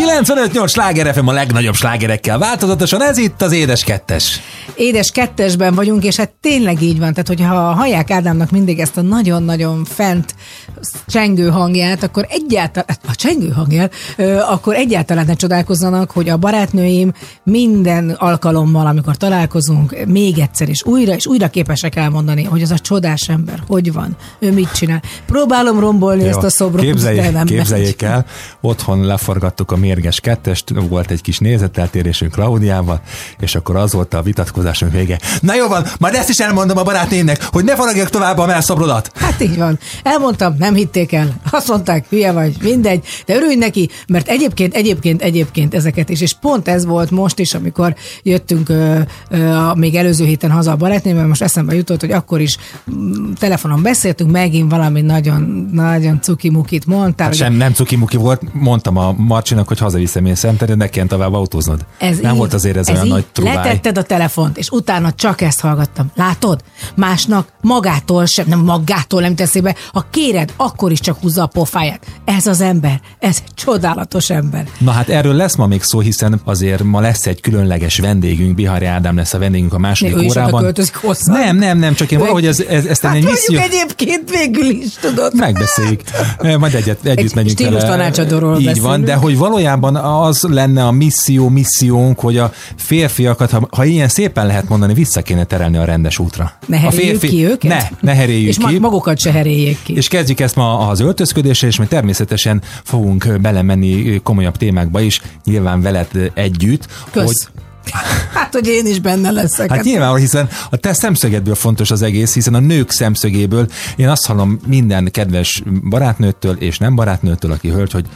95-8 sláger FM a legnagyobb slágerekkel változatosan, ez itt az Édes Kettes. Édes kettesben vagyunk, és hát tényleg így van. Tehát, hogyha hallják Ádámnak mindig ezt a nagyon-nagyon fent csengő hangját, akkor egyáltalán, a csengő hangját, akkor egyáltalán ne csodálkozzanak, hogy a barátnőim minden alkalommal, amikor találkozunk, még egyszer és újra, és újra képesek elmondani, hogy az a csodás ember, hogy van, ő mit csinál. Próbálom rombolni Jó, ezt a szobrot, képzeljék, Képzeljék el, otthon leforgattuk a mérges kettest, volt egy kis nézeteltérésünk Klaudiával, és akkor az volt a vitatkozásunk vége. Na jó van, majd ezt is elmondom a barátnémnek, hogy ne faragjak tovább a melszobrodat. Hát így van. Elmondtam, nem hitték el. Azt mondták, hülye vagy, mindegy, de örülj neki, mert egyébként, egyébként, egyébként ezeket is, és pont ez volt most is, amikor jöttünk ö, ö, még előző héten haza a barátnőmmel, most eszembe jutott, hogy akkor is mm, telefonon beszéltünk, megint valami nagyon, nagyon cukimukit mondtál. Hát sem, nem cukimuki volt, mondtam a Marcsinak, hogy hazaviszem én szemterén, ne kelljen tovább autóznod. Ez nem így, volt azért ez, ez olyan így. nagy trubály. Letetted a telefont, és utána csak ezt hallgattam. Látod? Másnak magától sem, nem magától nem teszi be. Ha kéred, akkor is csak húzza a pofáját. Ez az ember, ez egy csodálatos ember. Na hát erről lesz ma még szó, hiszen azért ma lesz egy különleges vendégünk, Bihari Ádám lesz a vendégünk a második ne, órában. Ő. Nem, nem, nem, csak én valahogy ez, ez, ezt hát egy misszió... egyébként végül is, tudod. Megbeszéljük. Majd egyet, együtt egy megyünk el. Így van, de hogy valójában az lenne a misszió, missziónk, hogy a férfiakat, ha, ha ilyen szépen lehet mondani, vissza kéne terelni a rendes útra. Ne a férfi... ki őket? Ne, ne heréljük és ki. magukat se heréljék ki. És kezdjük ezt ma az öltözködésre, és majd természetesen fogunk belemenni komolyabb témákba is, nyilván veled együtt. Kösz. Hogy Hát, hogy én is benne leszek. Hát, nyilván, hiszen a te szemszögedből fontos az egész, hiszen a nők szemszögéből én azt hallom minden kedves barátnőtől és nem barátnőtől, aki hölgy, hogy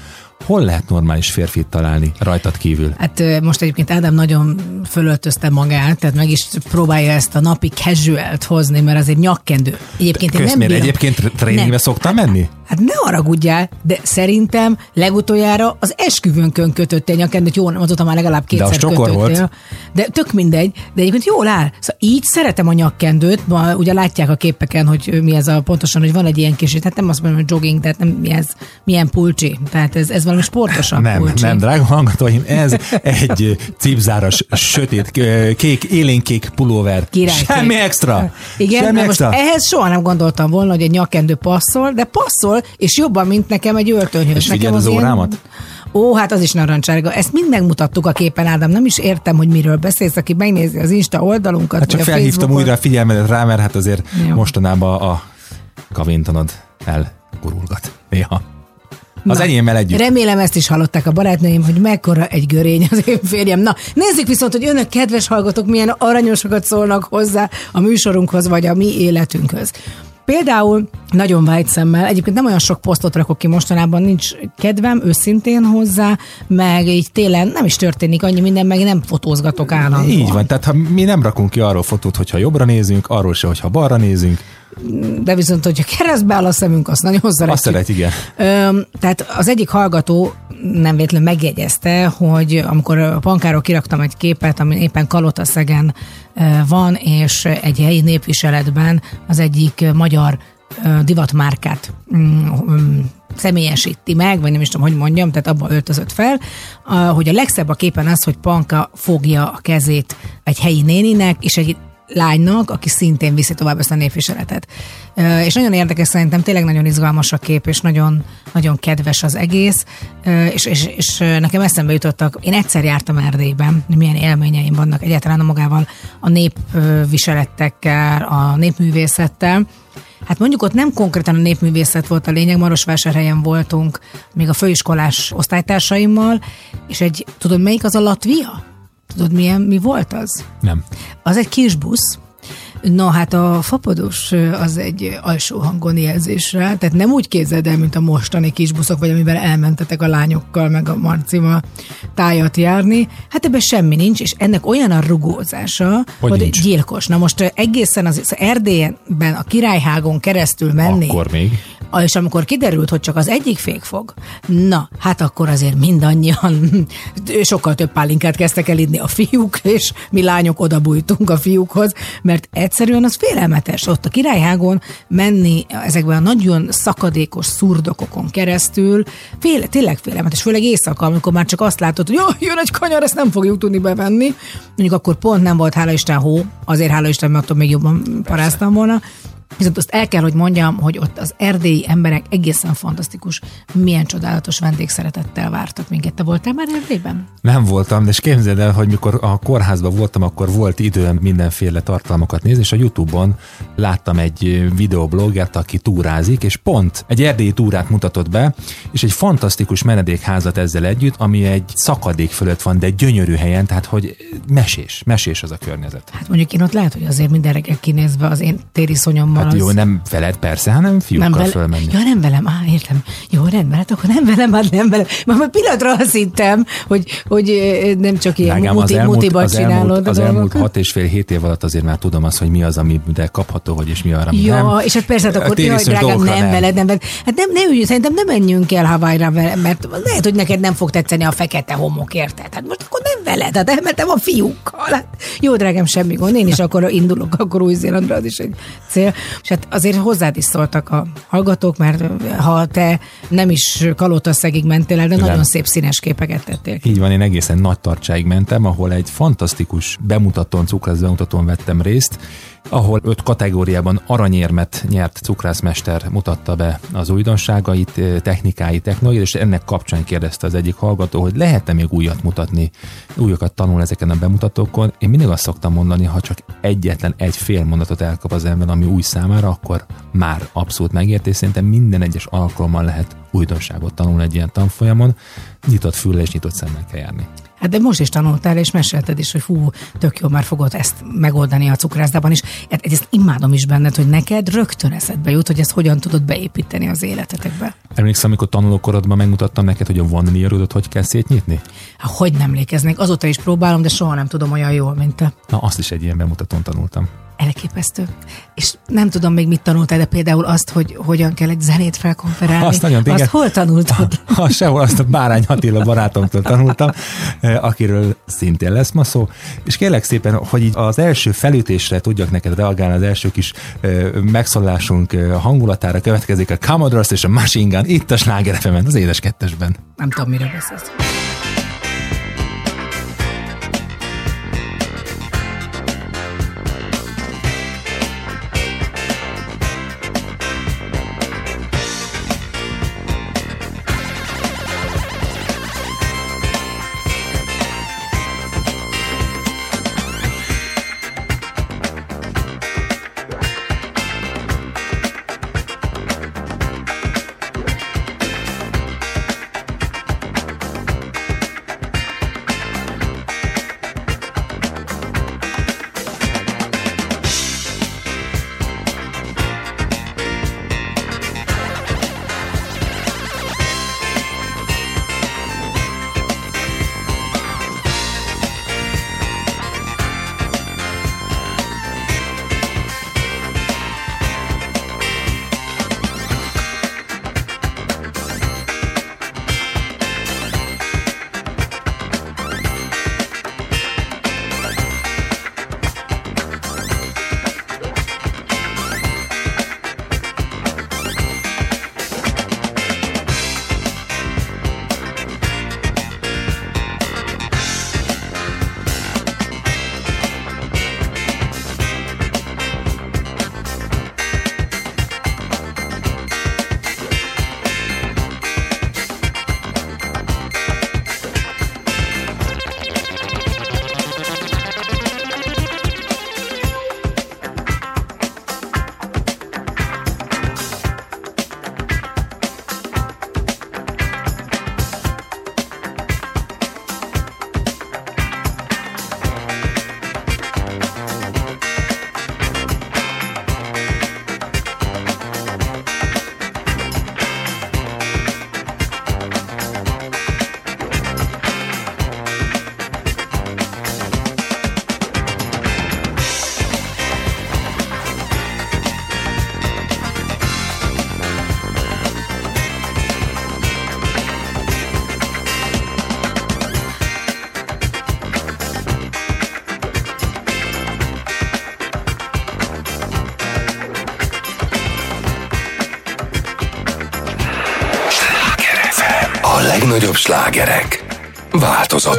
hol lehet normális férfit találni rajtad kívül? Hát most egyébként Ádám nagyon fölöltözte magát, tehát meg is próbálja ezt a napi casualt hozni, mert az egy nyakkendő. Egyébként én nem bírom. egyébként tréningbe szoktam menni? Hát ne haragudjál, de szerintem legutoljára az esküvőnkön kötött egy nyakkendőt, jó, azóta már legalább kétszer de kötöttél. Volt. De tök mindegy, de egyébként jól áll. Szóval így szeretem a nyakkendőt, ma ugye látják a képeken, hogy mi ez a pontosan, hogy van egy ilyen kis, tehát nem azt mondom, hogy jogging, tehát nem mi ez, milyen pulcsi, tehát ez, ez valami sportosabb Nem, pulcsi. nem, drága hallgatóim, ez egy cipzáros, sötét, kék, élénkék pulóver. Királykék. Semmi extra. Igen, Semmi extra. most ehhez soha nem gondoltam volna, hogy egy nyakkendő passzol, de passzol passzol, és jobban, mint nekem egy öltönyhöz. És nekem az, az órámat? Ilyen... Ó, hát az is narancsárga. Ezt mind megmutattuk a képen, Ádám. Nem is értem, hogy miről beszélsz, aki megnézi az Insta oldalunkat. Hát csak a felhívtam Facebookon. újra a figyelmedet rá, mert hát azért Jó. mostanában a kavintanod elgurulgat néha. Az Na, enyémmel együtt. Remélem ezt is hallották a barátnőim, hogy mekkora egy görény az én férjem. Na, nézzük viszont, hogy önök kedves hallgatók milyen aranyosokat szólnak hozzá a műsorunkhoz, vagy a mi életünkhöz. Például nagyon vágy szemmel, egyébként nem olyan sok posztot rakok ki mostanában, nincs kedvem őszintén hozzá, meg így télen nem is történik annyi minden, meg nem fotózgatok állandóan. Így van, tehát ha mi nem rakunk ki arról fotót, hogyha jobbra nézünk, arról se, hogyha balra nézünk. De viszont, hogyha keresztbe áll a szemünk, azt nagyon szeretjük. Azt szeret, igen. Ö, tehát az egyik hallgató nem véletlenül megjegyezte, hogy amikor a pankáról kiraktam egy képet, ami éppen Kalotaszegen van, és egy helyi népviseletben az egyik magyar divatmárkát mm, mm, személyesíti meg, vagy nem is tudom, hogy mondjam, tehát abban öltözött fel, hogy a legszebb a képen az, hogy Panka fogja a kezét egy helyi néninek, és egy lánynak, aki szintén viszi tovább ezt a népviseletet. És nagyon érdekes, szerintem tényleg nagyon izgalmas a kép, és nagyon, nagyon kedves az egész, és, és, és nekem eszembe jutottak, én egyszer jártam Erdélyben, milyen élményeim vannak egyáltalán a magával a népviselettekkel, a népművészettel, Hát mondjuk ott nem konkrétan a népművészet volt a lényeg, Marosvásárhelyen voltunk, még a főiskolás osztálytársaimmal, és egy, tudod melyik az a Latvia? Tudod, milyen, mi volt az? Nem. Az egy kis busz, Na hát a fapados az egy alsó hangon jelzésre, tehát nem úgy képzeld el, mint a mostani kisbuszok, vagy amiben elmentetek a lányokkal, meg a Marcima tájat járni. Hát ebben semmi nincs, és ennek olyan a rugózása, hogy, hogy nincs. gyilkos. Na most egészen az, az Erdélyben a Királyhágon keresztül menni. Akkor még És amikor kiderült, hogy csak az egyik fék fog, na, hát akkor azért mindannyian sokkal több pálinkát kezdtek el a fiúk, és mi lányok oda bújtunk a fiúkhoz, mert egyszerűen az félelmetes ott a királyhágon menni ezekben a nagyon szakadékos szurdokokon keresztül, fél, tényleg félelmetes, főleg éjszaka, amikor már csak azt látod, hogy oh, jön egy kanyar, ezt nem fogjuk tudni bevenni. Mondjuk akkor pont nem volt hála Isten hó, azért hála Isten, mert attól még jobban paráztam volna, Viszont azt el kell, hogy mondjam, hogy ott az erdélyi emberek egészen fantasztikus, milyen csodálatos vendégszeretettel vártak minket. Te voltál már Erdélyben? Nem voltam, de és képzeld el, hogy mikor a kórházban voltam, akkor volt időm mindenféle tartalmakat nézni, és a Youtube-on láttam egy videoblogert, aki túrázik, és pont egy erdélyi túrát mutatott be, és egy fantasztikus menedékházat ezzel együtt, ami egy szakadék fölött van, de gyönyörű helyen, tehát hogy mesés, mesés az a környezet. Hát mondjuk én ott lehet, hogy azért minden reggel kinézve az én téri Hát az... jó, nem veled persze, hanem fiúkkal nem vele... fölmenni. Ja, nem velem, á, értem. Jó, rendben, hát akkor nem velem, hát nem velem. Már a pillanatra azt hittem, hogy, hogy nem csak ilyen Lágám, muti, az elmúlt, az csinálod. Elmúlt, az elmúlt hat és fél hét év alatt azért már tudom azt, hogy mi az, ami de kapható, hogy és mi arra, ami ja, nem. és hát persze, hát akkor jaj, drágám, nem, nem veled, nem veled. Hát nem, nem, nem, szerintem nem menjünk el Hawaii-ra, mert lehet, hogy neked nem fog tetszeni a fekete homok, érted? Hát most akkor nem veled, hát elmentem a fiúkkal. Hát, jó, drágám, semmi gond, én is akkor indulok, akkor Új-Zélandra, az is egy cél. És hát azért hozzád is szóltak a hallgatók, mert ha te nem is kalótaszegig mentél el, de Igen. nagyon szép színes képeket tettél. Így van, én egészen nagy tartsáig mentem, ahol egy fantasztikus bemutatón, cukrász bemutatón vettem részt, ahol öt kategóriában aranyérmet nyert cukrászmester mutatta be az újdonságait, technikái, technológiát, és ennek kapcsán kérdezte az egyik hallgató, hogy lehet-e még újat mutatni, újakat tanul ezeken a bemutatókon. Én mindig azt szoktam mondani, ha csak egyetlen egy fél mondatot elkap az ember, ami új számára, akkor már abszolút megérti, és szerintem minden egyes alkalommal lehet újdonságot tanulni egy ilyen tanfolyamon, nyitott fülle és nyitott szemmel kell járni. Hát de most is tanultál, és mesélted is, hogy fú, tök jó, már fogod ezt megoldani a cukrászdában is. Hát ezt imádom is benned, hogy neked rögtön eszedbe jut, hogy ezt hogyan tudod beépíteni az életetekbe. Emlékszem, amikor tanulókorodban megmutattam neked, hogy a vaniljarudot hogy kell szétnyitni? Hát, hogy nem emlékeznék, azóta is próbálom, de soha nem tudom olyan jól, mint te. Na, azt is egy ilyen bemutatón tanultam. Elképesztő. És nem tudom még mit tanultál, de például azt, hogy hogyan kell egy zenét felkonferálni. Azt nagyon Azt hol tanultad? Ha, ha sehol, azt a Bárány Attila barátomtól tanultam, eh, akiről szintén lesz ma szó. És kérlek szépen, hogy így az első felütésre tudjak neked reagálni, az első kis eh, megszólásunk eh, hangulatára következik a Commodores és a Machine Gun itt a Sláger az édes kettesben. Nem tudom, mire beszélsz.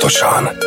Változatosan.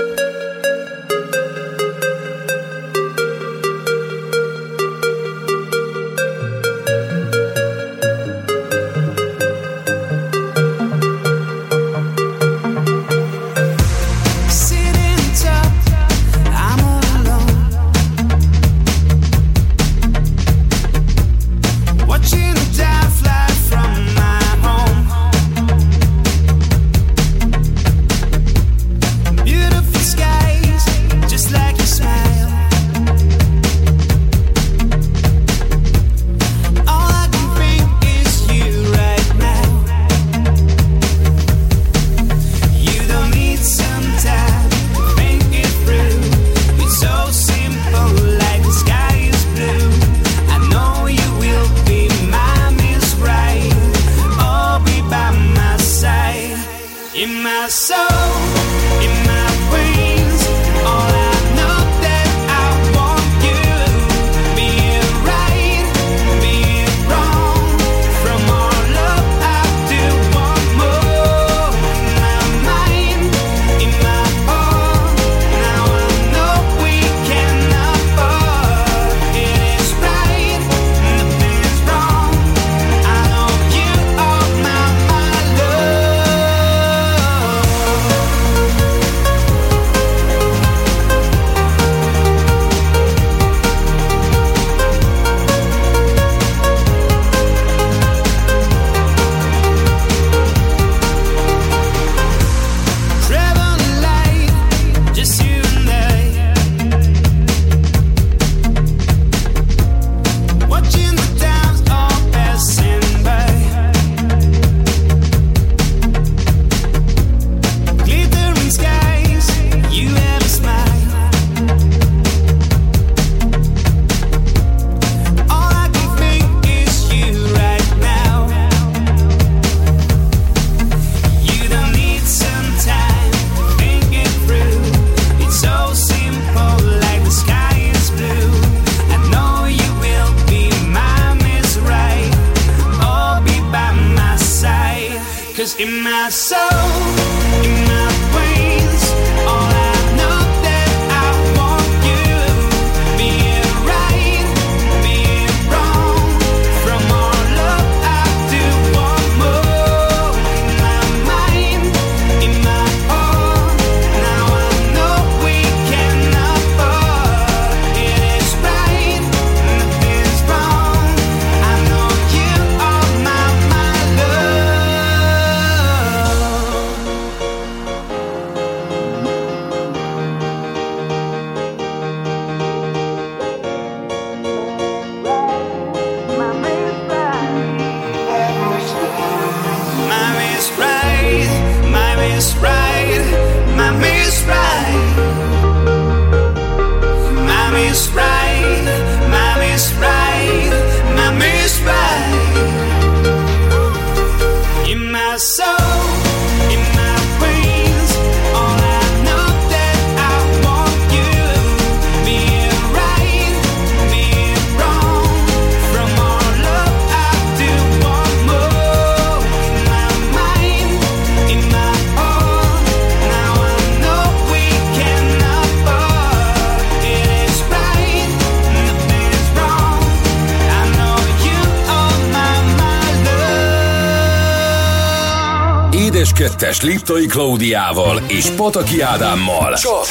Kettes Liptai Klaudiával és Pataki Ádámmal csak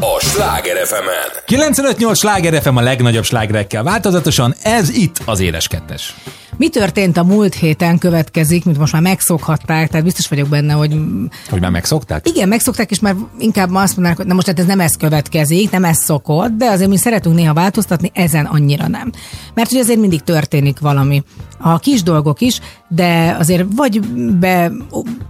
a Sláger fm 95-8 Sláger FM a legnagyobb slágerekkel változatosan, ez itt az Éles Kettes. Mi történt a múlt héten következik, mint most már megszokhatták, tehát biztos vagyok benne, hogy... Hogy már megszokták? Igen, megszokták, és már inkább ma azt mondanak, hogy na most hát ez nem ez következik, nem ez szokott, de azért mi szeretünk néha változtatni, ezen annyira nem. Mert hogy azért mindig történik valami. A kis dolgok is, de azért vagy be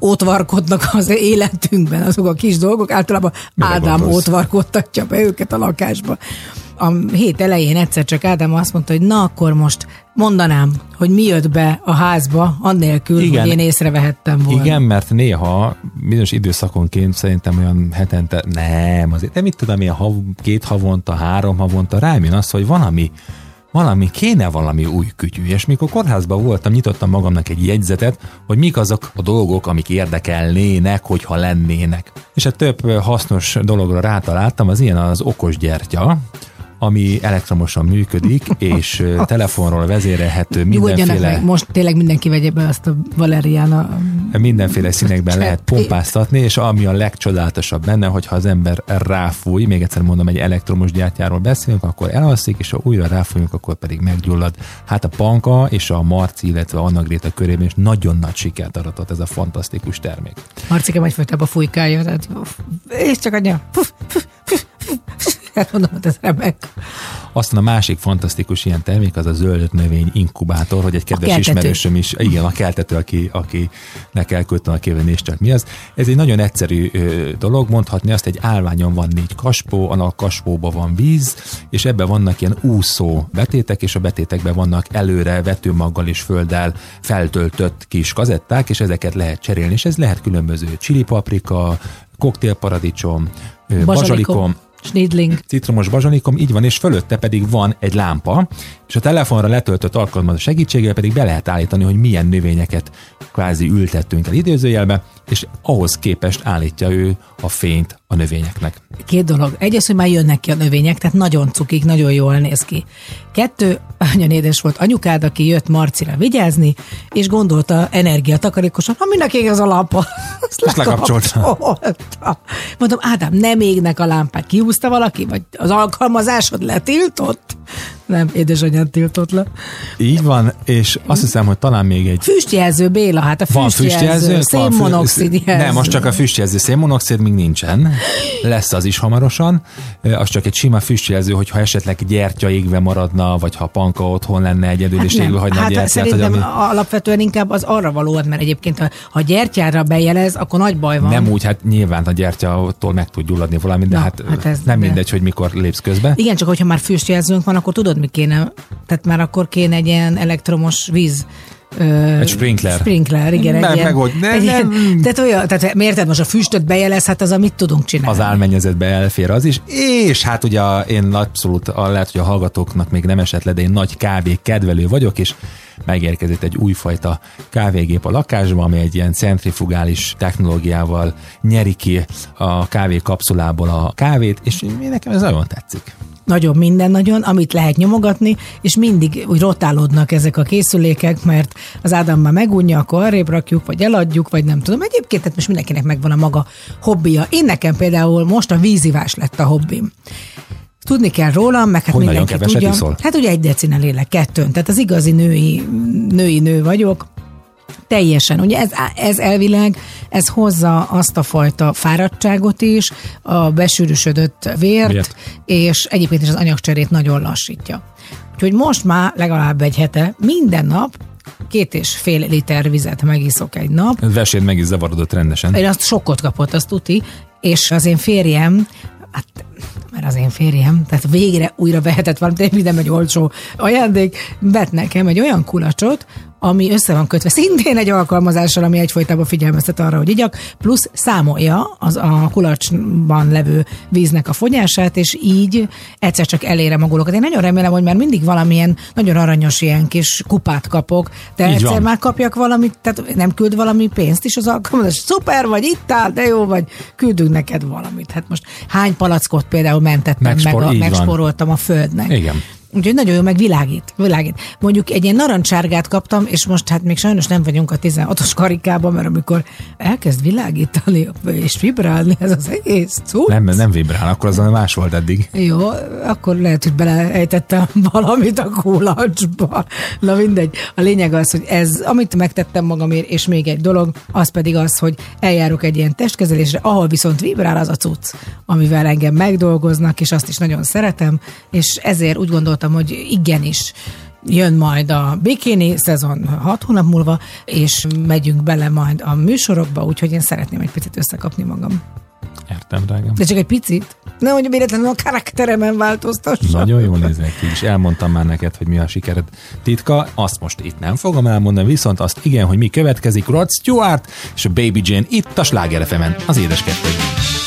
ótvarkodnak az életünkben azok a kis dolgok, általában Mire Ádám gondolsz? ótvarkodtatja be őket a lakásba a hét elején egyszer csak Ádám azt mondta, hogy na akkor most mondanám, hogy mi jött be a házba, annélkül, igen, hogy én észrevehettem volna. Igen, mert néha bizonyos időszakonként szerintem olyan hetente, nem, azért nem mit tudom, ilyen hav, két havonta, három havonta rám jön az, hogy van, ami valami, kéne valami új kütyű. És mikor kórházban voltam, nyitottam magamnak egy jegyzetet, hogy mik azok a dolgok, amik érdekelnének, hogyha lennének. És a több hasznos dologra rátaláltam, az ilyen az okos gyertya, ami elektromosan működik, és telefonról vezérelhető mindenféle... Meg, most tényleg mindenki vegye be azt a Valeriana... Mindenféle színekben lehet pompáztatni, és ami a legcsodálatosabb benne, hogyha az ember ráfúj, még egyszer mondom, egy elektromos gyártyáról beszélünk, akkor elalszik, és ha újra ráfújunk, akkor pedig meggyullad. Hát a Panka és a Marci, illetve Anna Gréta körében is nagyon nagy sikert aratott ez a fantasztikus termék. Marcike egyfajtában fújkálja, tehát és csak adja. Hát mondom, hogy ez remek. Aztán a másik fantasztikus ilyen termék az a zöld növény inkubátor, hogy egy kedves ismerősöm is, igen, a keltető, aki, aki ne elküldtem a kéven csak mi az. Ez egy nagyon egyszerű dolog, mondhatni azt, egy állványon van négy kaspó, annak a kaspóban van víz, és ebben vannak ilyen úszó betétek, és a betétekben vannak előre vetőmaggal és földdel feltöltött kis kazetták, és ezeket lehet cserélni, és ez lehet különböző csili paprika, koktélparadicsom, bazsalikom, Snidling. Citromos bazsalikom, így van, és fölötte pedig van egy lámpa, és a telefonra letöltött alkalmazás segítségével pedig be lehet állítani, hogy milyen növényeket kvázi ültettünk el időzőjelbe, és ahhoz képest állítja ő a fényt a növényeknek. Két dolog. Egyrészt, hogy már jönnek ki a növények, tehát nagyon cukik, nagyon jól néz ki. Kettő, nagyon édes volt anyukád, aki jött Marcira vigyázni, és gondolta energiatakarékosan, ha mindenki az a lámpa. Azt lekapcsolta. Mondom, Ádám, nem égnek a lámpák. Kihúzta valaki, vagy az alkalmazásod letiltott? Nem, édesanyád tiltott le. Így van, és azt hiszem, hogy talán még egy... Füstjelző, Béla, hát a füstjelző, van füstjelző szénmonoxid jelző. Nem, most csak a füstjelző szénmonoxid még nincsen. Lesz az is hamarosan. Az csak egy sima füstjelző, hogyha esetleg gyertya égve maradna, vagy ha panka otthon lenne egyedül, hát és égve hagyna hát gyertyát. Szerintem ami... alapvetően inkább az arra való, mert egyébként ha, ha gyertyára bejelez, akkor nagy baj van. Nem úgy, hát nyilván a gyertyától meg tud gyulladni valamit, de Na, hát, hát ez nem de... mindegy, hogy mikor lépsz közbe. Igen, csak hogyha már füstjelzőnk van, akkor tudod, mi kéne? Tehát már akkor kéne egy ilyen elektromos víz Ö, egy sprinkler. Sprinkler, igen. Nem, egy ilyen, meg hogy ne, egy nem. Ilyen, tehát olyan, tehát miért most a füstöt bejelez, hát az, amit tudunk csinálni. Az álmennyezetbe elfér az is, és hát ugye én abszolút, lehet, hogy a hallgatóknak még nem esett le, de én nagy kávé kedvelő vagyok, és megérkezett egy újfajta kávégép a lakásba, ami egy ilyen centrifugális technológiával nyeri ki a kávé kapszulából a kávét, és nekem ez nagyon tetszik nagyon minden nagyon, amit lehet nyomogatni, és mindig úgy rotálódnak ezek a készülékek, mert az Ádám már megunja, akkor arrébb rakjuk, vagy eladjuk, vagy nem tudom. Egyébként tehát most mindenkinek megvan a maga hobbija. Én nekem például most a vízivás lett a hobbim. Tudni kell rólam, meg hát Hogy mindenki tudja. Iszol? Hát ugye egy decinen lélek, kettőn. Tehát az igazi női, női nő vagyok. Teljesen. Ugye ez, ez elvileg, ez hozza azt a fajta fáradtságot is, a besűrűsödött vért, Miért? és egyébként is az anyagcserét nagyon lassítja. Úgyhogy most már legalább egy hete minden nap két és fél liter vizet megiszok egy nap. Vesét meg is zavarodott rendesen. Én azt sokkot kapott, azt tuti, és az én férjem, hát mert az én férjem, tehát végre újra vehetett valamit, minden egy olcsó ajándék, vett nekem egy olyan kulacsot, ami össze van kötve szintén egy alkalmazással, ami egyfolytában figyelmeztet arra, hogy igyak, plusz számolja az a kulacsban levő víznek a fogyását, és így egyszer csak elére magulokat. Én nagyon remélem, hogy már mindig valamilyen nagyon aranyos ilyen kis kupát kapok, de így egyszer van. már kapjak valamit, tehát nem küld valami pénzt is az alkalmazás. Szuper vagy, itt áll, de jó vagy, küldünk neked valamit. Hát most hány palackot például mentettem Megspor, meg, a, megsporoltam a földnek. Igen. Úgyhogy nagyon jó, meg világít, világít. Mondjuk egy ilyen narancsárgát kaptam, és most hát még sajnos nem vagyunk a 16-os karikában, mert amikor elkezd világítani és vibrálni ez az egész cucc. Nem, nem vibrál, akkor az más volt eddig. Jó, akkor lehet, hogy beleejtettem valamit a kulacsba. Na mindegy. A lényeg az, hogy ez, amit megtettem magamért, és még egy dolog, az pedig az, hogy eljárok egy ilyen testkezelésre, ahol viszont vibrál az a cucc, amivel engem megdolgoznak, és azt is nagyon szeretem, és ezért úgy gondoltam, gondoltam, hogy igenis jön majd a bikini szezon hat hónap múlva, és megyünk bele majd a műsorokba, úgyhogy én szeretném egy picit összekapni magam. Értem, drágám. De csak egy picit. hogy véletlenül a karakteremen változtassam. Nagyon jól néznek ki, és elmondtam már neked, hogy mi a sikered titka. Azt most itt nem fogom elmondani, viszont azt igen, hogy mi következik. Rod Stewart és a Baby Jane itt a Sláger az édes kettőben.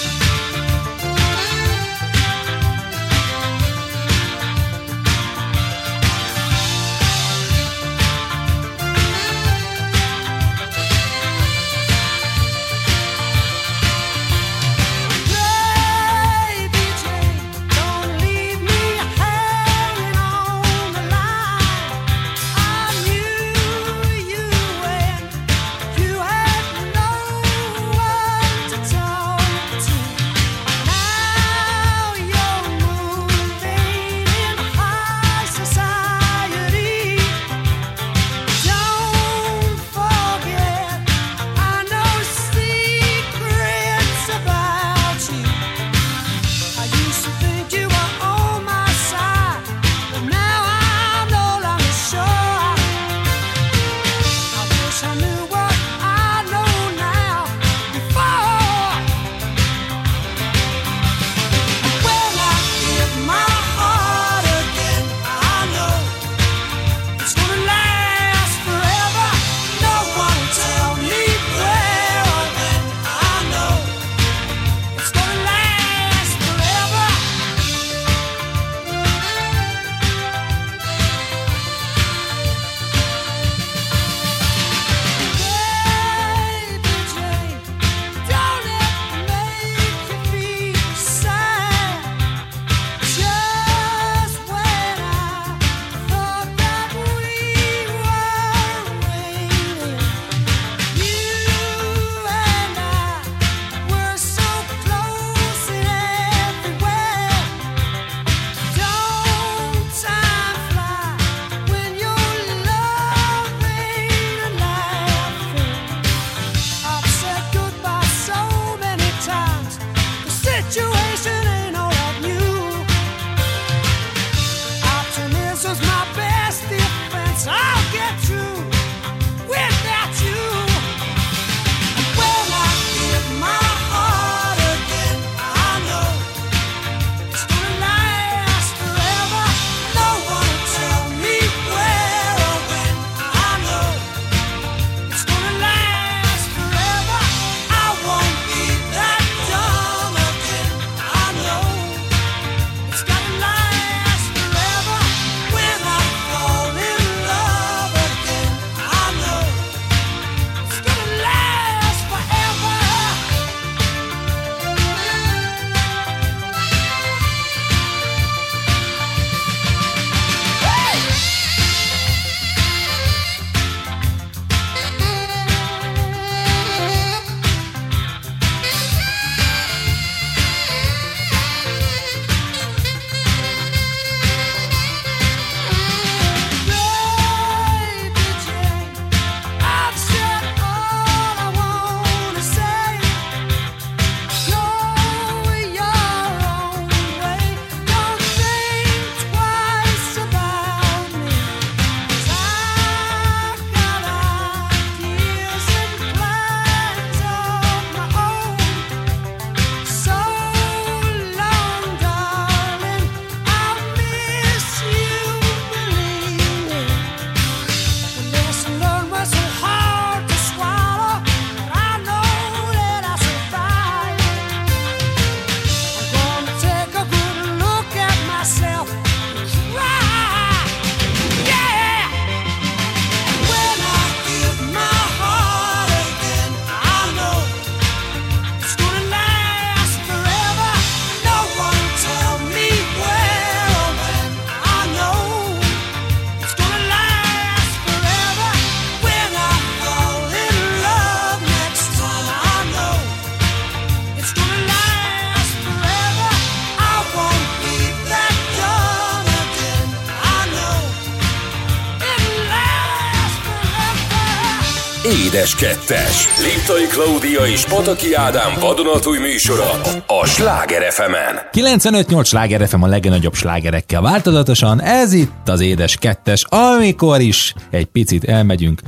Édes Kettes. Liptai Klaudia és Pataki Ádám vadonatúj műsora a Sláger fm 95-8 Sláger FM a legnagyobb slágerekkel változatosan. Ez itt az Édes Kettes, amikor is egy picit elmegyünk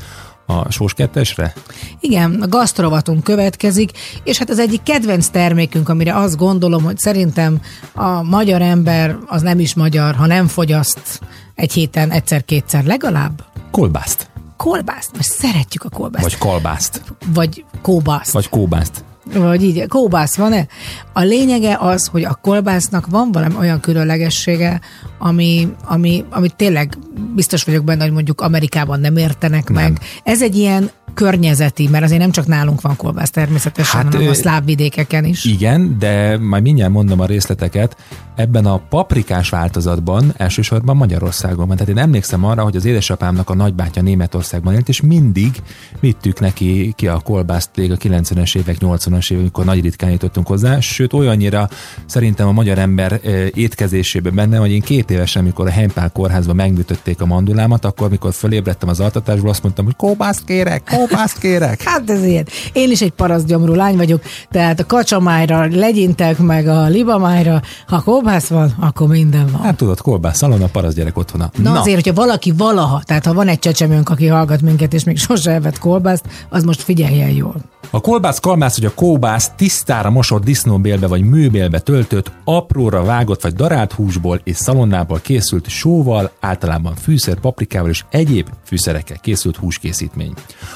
a sós kettesre? Igen, a gasztrovatunk következik, és hát az egyik kedvenc termékünk, amire azt gondolom, hogy szerintem a magyar ember az nem is magyar, ha nem fogyaszt egy héten egyszer-kétszer legalább. Kolbászt. Kolbászt, mert szeretjük a kolbászt. Vagy kalbászt. Vagy kóbászt. Vagy kóbászt. Vagy így, kóbász van-e? A lényege az, hogy a kolbásznak van valami olyan különlegessége, ami, ami, ami tényleg biztos vagyok benne, hogy mondjuk Amerikában nem értenek nem. meg. Ez egy ilyen környezeti, mert azért nem csak nálunk van kolbász természetesen, hát, hanem a szláv vidékeken is. Igen, de majd mindjárt mondom a részleteket. Ebben a paprikás változatban elsősorban Magyarországon van. Tehát én emlékszem arra, hogy az édesapámnak a nagybátyja Németországban élt, és mindig vittük neki ki a kolbászt még a 90-es évek, 80-as évek, amikor nagy ritkán jutottunk hozzá, sőt olyannyira szerintem a magyar ember étkezésében benne, hogy én két évesen, amikor a Heimpál kórházban megműtötték a mandulámat, akkor, mikor fölébredtem az altatásból, azt mondtam, hogy kóbászt kérek, kóbászt kérek. hát ez ilyen. Én is egy parasztgyomrú lány vagyok, tehát a kacsamájra legyintek meg a libamájra, ha kolbász van, akkor minden van. Hát tudod, kolbász, szalon a parasz gyerek otthona. Na, Na, azért, hogyha valaki valaha, tehát ha van egy csecsemőnk, aki hallgat minket, és még sose evett kolbászt, az most figyeljen jól. A kolbász kalmász, hogy a kóbász tisztára mosott disznóbélbe vagy műbélbe töltött, apróra vágott vagy darált húsból és szalonnából készült sóval, általában fűszer, paprikával és egyéb fűszerekkel készült húskészítmény.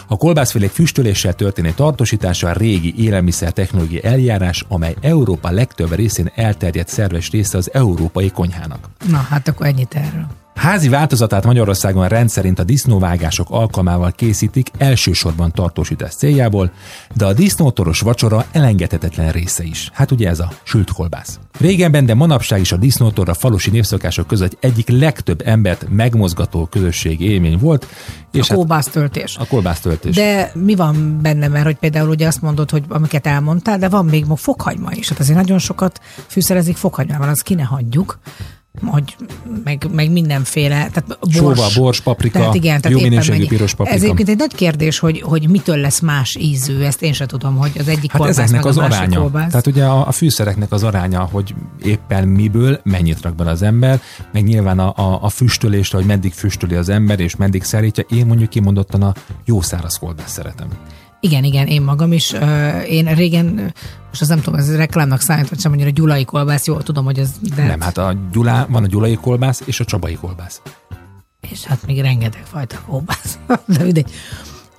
A kolbászfélék füstöléssel történő tartósítása a régi élelmiszer technológiai eljárás, amely Európa legtöbb részén elterjedt szerves része az európai konyhának. Na, hát akkor ennyit erről. Házi változatát Magyarországon rendszerint a disznóvágások alkalmával készítik elsősorban tartósítás céljából, de a disznótoros vacsora elengedhetetlen része is. Hát ugye ez a sült kolbász. Régenben, de manapság is a disznótor a falusi népszokások között egyik legtöbb embert megmozgató közösség élmény volt. És a kolbásztöltés. Hát a kolbásztöltés. De mi van benne, mert hogy például ugye azt mondod, hogy amiket elmondtál, de van még fokhagyma is. Hát azért nagyon sokat fűszerezik fokhagymával, azt ki ne hagyjuk hogy meg, meg mindenféle. Tehát bors, Sóva, bors, paprika, tehát igen, tehát jó minőségű piros paprika. Ez egyébként egy nagy kérdés, hogy, hogy mitől lesz más ízű, ezt én sem tudom, hogy az egyik hát ezeknek az aránya. Kolbász. Tehát ugye a, a fűszereknek az aránya, hogy éppen miből mennyit rak bele az ember, meg nyilván a, a, a füstölést, hogy meddig füstöli az ember, és meddig szerítja. Én mondjuk kimondottan a jó száraz kolbász szeretem. Igen, igen, én magam is. Én régen, most az nem tudom, ez reklámnak számít, vagy sem, mondjuk a gyulai kolbász, jól tudom, hogy ez... De... Nem, hát a gyulá, van a gyulai kolbász és a csabai kolbász. És hát még rengeteg fajta kolbász. De mindegy.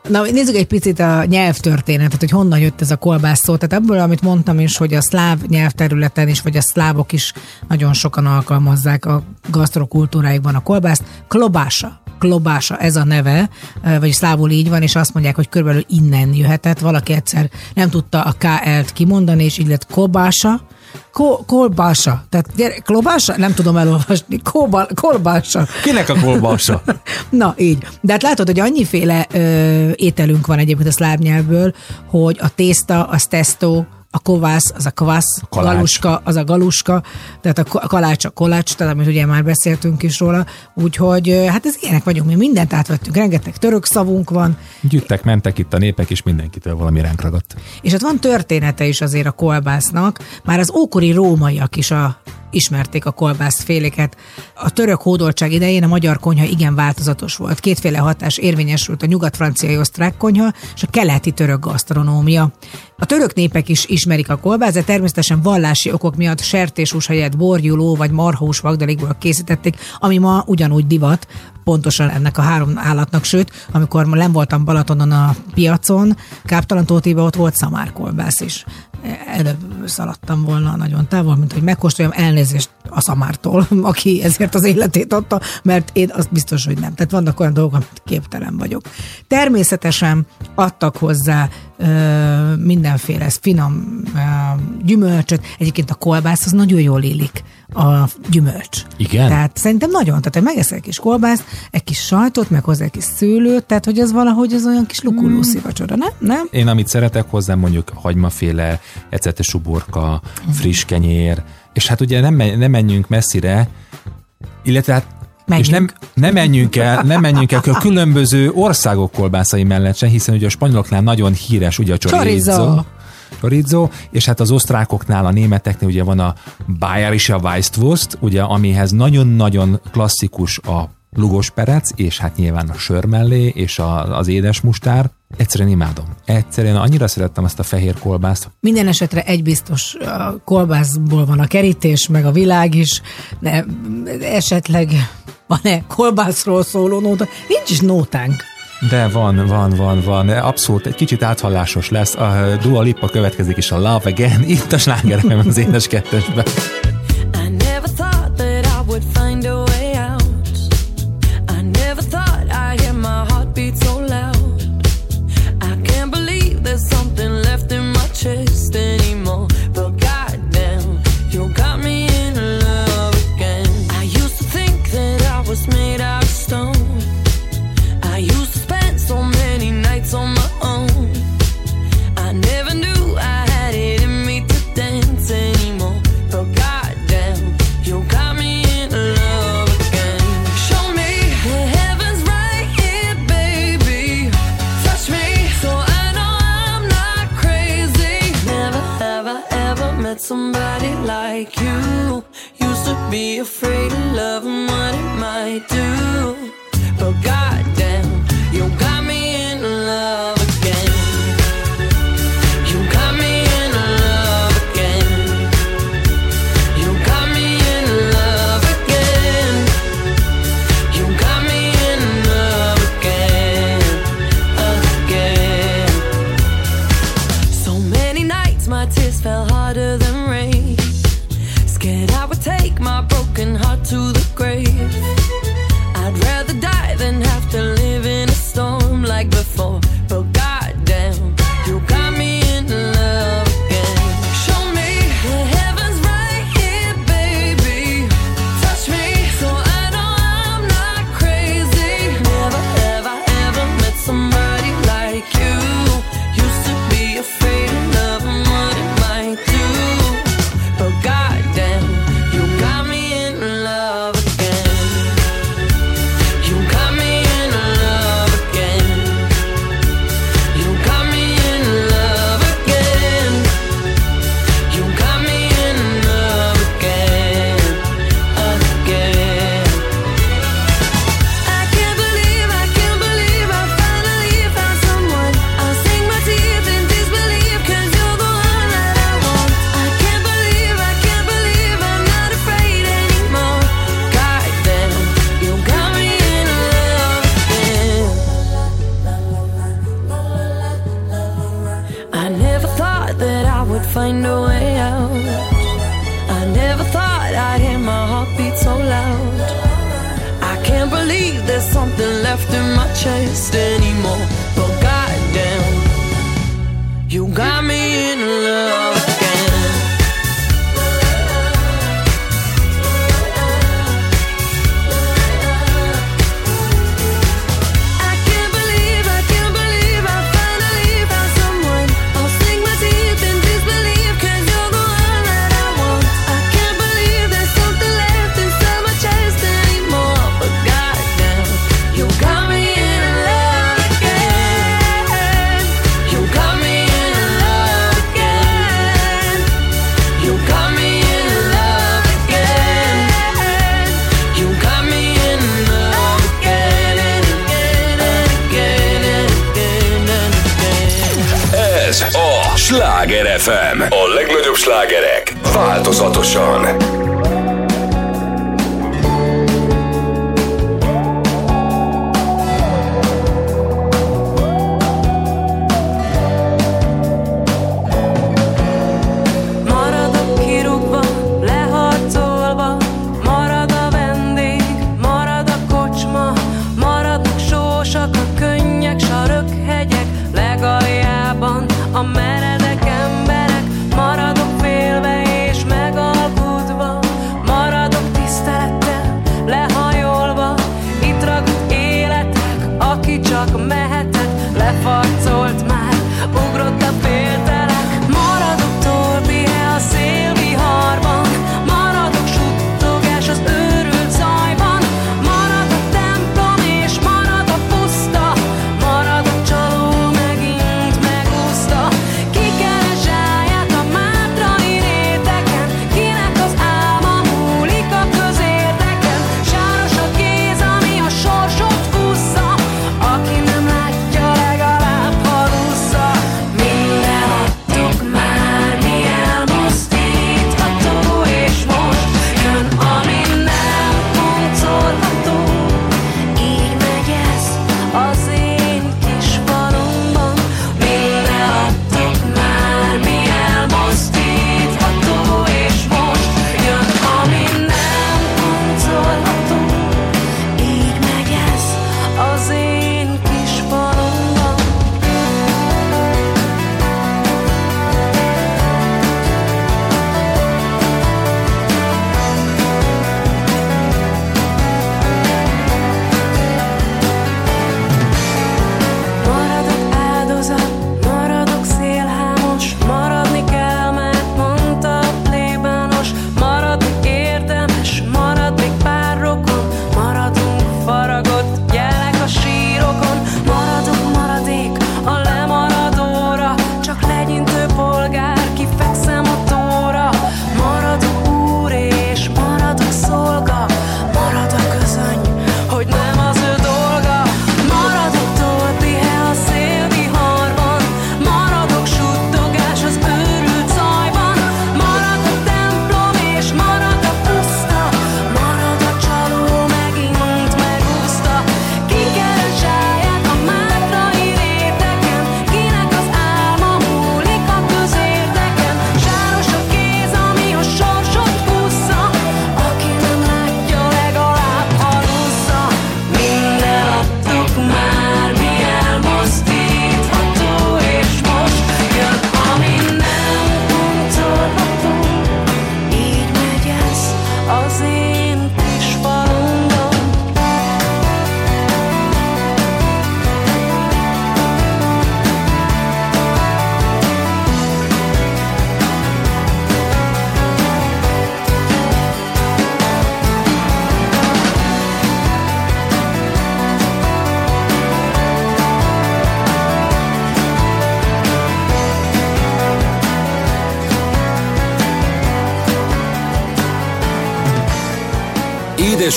Na, nézzük egy picit a nyelvtörténetet, hogy honnan jött ez a kolbász szó. Tehát ebből, amit mondtam is, hogy a szláv nyelvterületen is, vagy a szlávok is nagyon sokan alkalmazzák a gasztrokultúráikban a kolbászt. Klobása klobása ez a neve, vagy szlávul így van, és azt mondják, hogy körülbelül innen jöhetett. Valaki egyszer nem tudta a KL-t kimondani, és így lett kobása, Ko- kolbása. Tehát gyere, klobása? Nem tudom elolvasni. Kóba, kolbása. Kinek a kolbása? Na, így. De hát látod, hogy annyiféle ö, ételünk van egyébként a szláv nyelvből, hogy a tészta, a testo, a kovász, az a kovász, a galuska, az a galuska, tehát a kalács a kolács, tehát amit ugye már beszéltünk is róla, úgyhogy hát ez ilyenek vagyunk, mi mindent átvettünk, rengeteg török szavunk van. Gyűjtek, mentek itt a népek, és mindenkitől valami ránk ragadt. És hát van története is azért a kolbásznak, már az ókori rómaiak is a ismerték a kolbászféléket. A török hódoltság idején a magyar konyha igen változatos volt. Kétféle hatás érvényesült a nyugat-franciai osztrák konyha és a keleti török gasztronómia. A török népek is ismerik a kolbászt, de természetesen vallási okok miatt sertéshús helyett borjuló vagy marhós vagdalikból készítették, ami ma ugyanúgy divat, pontosan ennek a három állatnak, sőt, amikor ma nem voltam Balatonon a piacon, Káptalan Tótiba ott volt szamárkolbász is előbb szaladtam volna nagyon távol, mint hogy megkóstoljam elnézést a szamártól, aki ezért az életét adta, mert én azt biztos, hogy nem. Tehát vannak olyan dolgok, amit képtelen vagyok. Természetesen adtak hozzá ö, mindenféle finom ö, gyümölcsöt. Egyébként a kolbász az nagyon jól illik a gyümölcs. Igen? Tehát szerintem nagyon, tehát hogy megeszel egy kis kolbászt, egy kis sajtot, meg hozzá egy kis szőlőt, tehát hogy ez valahogy az olyan kis lukulúszi mm. vacsora, nem? nem? Én amit szeretek hozzá, mondjuk hagymaféle, ecete uborka, friss kenyér, és hát ugye nem, nem menjünk messzire, illetve hát Menjünk. És nem, nem menjünk el, nem menjünk el a különböző országok kolbászai mellett sem, hiszen ugye a spanyoloknál nagyon híres ugye a chorizo. chorizo és hát az osztrákoknál, a németeknél ugye van a Bayerische Weistwurst, ugye amihez nagyon-nagyon klasszikus a lugos perec, és hát nyilván a sör mellé, és a, az édes mustár. Egyszerűen imádom. Egyszerűen annyira szerettem ezt a fehér kolbászt. Minden esetre egy biztos kolbászból van a kerítés, meg a világ is. De esetleg van-e kolbászról szóló nóta? Nincs is nótánk. De van, van, van, van. Abszolút egy kicsit áthallásos lesz. A Dua Lipa következik is a Love Again. Itt a slágerem az édes kettesben. afraid After in my chest anymore. FM. A legnagyobb slágerek változatosan.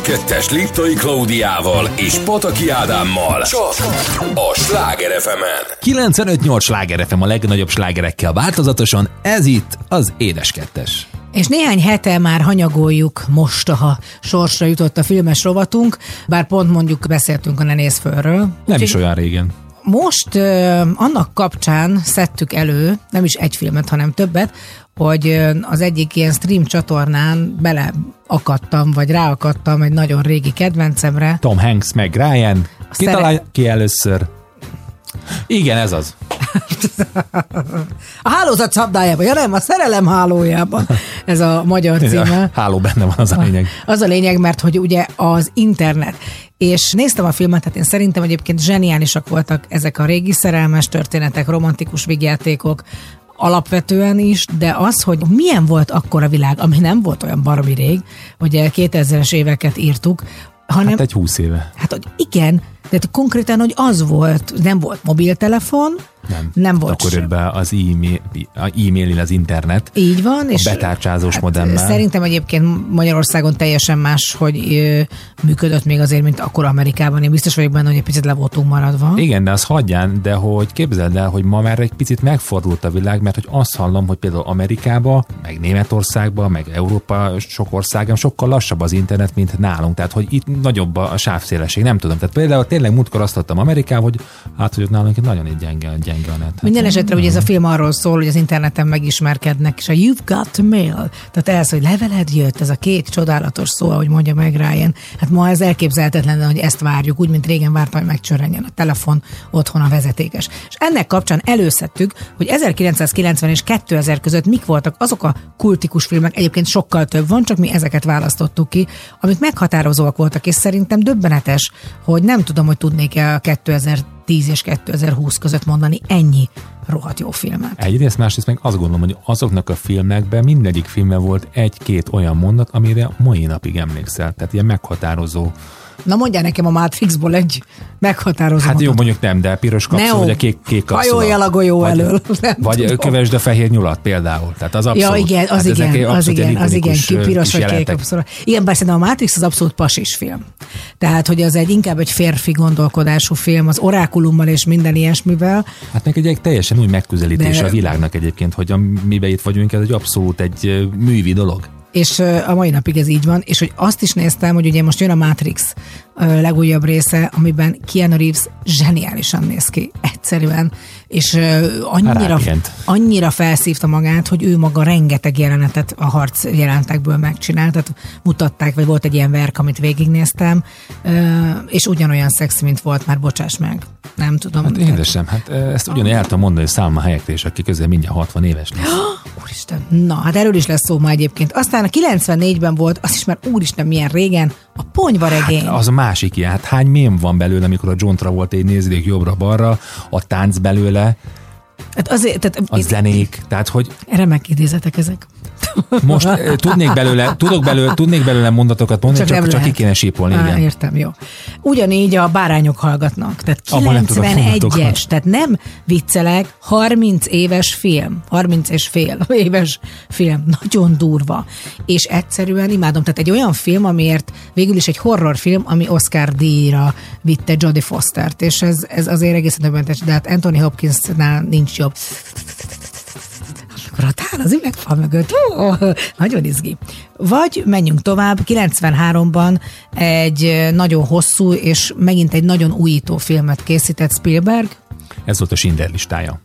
Kettes Liptai Klaudiával és Pataki Ádámmal. Csak a Sláger fm 95-8 sláger FM a legnagyobb slágerekkel változatosan, ez itt az Édes Kettes. És néhány hete már hanyagoljuk most, ha sorsra jutott a filmes rovatunk, bár pont mondjuk beszéltünk a Ne néz fölről. Nem is olyan régen. Most annak kapcsán szedtük elő, nem is egy filmet, hanem többet, hogy az egyik ilyen stream csatornán beleakadtam, vagy ráakadtam egy nagyon régi kedvencemre. Tom Hanks meg Ryan. Ki szere- talál ki először? Igen, ez az. A hálózat szabdájában, ja nem, a szerelem hálójában. Ez a magyar címe. Háló benne van az a lényeg. Az a lényeg, mert hogy ugye az internet. És néztem a filmet, tehát én szerintem egyébként zseniálisak voltak ezek a régi szerelmes történetek, romantikus vigyátékok, alapvetően is, de az, hogy milyen volt akkor a világ, ami nem volt olyan baromi rég, ugye 2000-es éveket írtuk, hanem Hát egy húsz éve. Hát, hogy igen, de konkrétan, hogy az volt, nem volt mobiltelefon, Nem. nem volt Akkor sem. jött be az e-mail, a e-mail az internet. Így van. és betárcsázós modemmel. Szerintem egyébként Magyarországon teljesen más, hogy működött még azért, mint akkor Amerikában. Én biztos vagyok benne, hogy egy picit le voltunk maradva. Igen, de az hagyján, de hogy képzeld el, hogy ma már egy picit megfordult a világ, mert hogy azt hallom, hogy például Amerikába, meg Németországba, meg Európa sok országban sokkal lassabb az internet, mint nálunk. Tehát, hogy itt nagyobb a sávszélesség, nem tudom. Tehát például tényleg múltkor azt adtam Amerikában, hogy hát, hogy ott nálunk nagyon egy gyenge, gyenge a net. Hát, Minden esetre ugye ez a film arról szól, hogy az interneten megismerkednek, és a You've got mail, tehát ez, hogy leveled jött, ez a két csodálatos szó, ahogy mondja meg Ryan. Hát ma ez elképzelhetetlen, hogy ezt várjuk, úgy, mint régen vártam, hogy megcsörrenjen a telefon, otthon a vezetékes. És ennek kapcsán előszedtük, hogy 1990 és 2000 között mik voltak azok a kultikus filmek, egyébként sokkal több van, csak mi ezeket választottuk ki, amik meghatározóak voltak, és szerintem döbbenetes, hogy nem tudom, hogy tudnék-e a 2010 és 2020 között mondani ennyi rohadt jó filmet. Egyrészt, másrészt meg azt gondolom, hogy azoknak a filmekben mindegyik filmben volt egy-két olyan mondat, amire mai napig emlékszel. Tehát ilyen meghatározó. Na mondjál nekem a Matrixból egy meghatározó Hát jó, mondjuk nem, de piros kapszul, Neo. vagy a kék, kék kapszul. Hajolj a golyó elől. Nem Vagy tudom. kövesd a fehér nyulat például. Tehát az abszolút. Ja, igen, az hát igen, az igen, az igen, ki piros vagy kék. abszolút. Igen, bár szerintem a Matrix az abszolút pasis film. Tehát, hogy az egy inkább egy férfi gondolkodású film, az orákulummal és minden ilyesmivel. Hát meg egy, egy teljesen új megközelítés De- a világnak egyébként, hogy a, miben itt vagyunk, ez egy abszolút egy művi dolog. És a mai napig ez így van, és hogy azt is néztem, hogy ugye most jön a Matrix legújabb része, amiben Keanu Reeves zseniálisan néz ki, egyszerűen, és annyira, annyira felszívta magát, hogy ő maga rengeteg jelenetet a harc jelentekből megcsinált, tehát mutatták, vagy volt egy ilyen verk, amit végignéztem, és ugyanolyan szexi, mint volt már, bocsáss meg. Nem tudom. Hát édesem, hát ezt ugyanúgy el tudom mondani, hogy Salma Hayek is, aki közel mindjárt 60 éves lesz. Úristen. Na, hát erről is lesz szó ma egyébként. Aztán a 94-ben volt, az is már úristen milyen régen, a ponyvaregény. Az a másik ilyen, hát hány mém van belőle, amikor a John Travolta így nézik jobbra-balra, a tánc belőle, Hát azért, tehát a zenék, tehát hogy remek idézetek ezek. most ö, tudnék belőle, tudok belőle, tudnék belőle mondatokat mondani, csak, csak, csak ki kéne sípolni, Á, igen. értem, jó. Ugyanígy a bárányok hallgatnak. Tehát Abban nem tudok 91-es, mondatokat. tehát nem viccelek, 30 éves film, 30 és fél éves film, nagyon durva. És egyszerűen imádom, tehát egy olyan film, amiért végül is egy horrorfilm, ami Oscar díjra vitte Jodie Fostert, és ez, ez azért egészen döbbenetes, de hát Anthony Hopkinsnál nincs jobb akkor a tál az üvegfal mögött. Ó, nagyon izgi. Vagy menjünk tovább, 93-ban egy nagyon hosszú és megint egy nagyon újító filmet készített Spielberg, Ez volt a Schindler listája.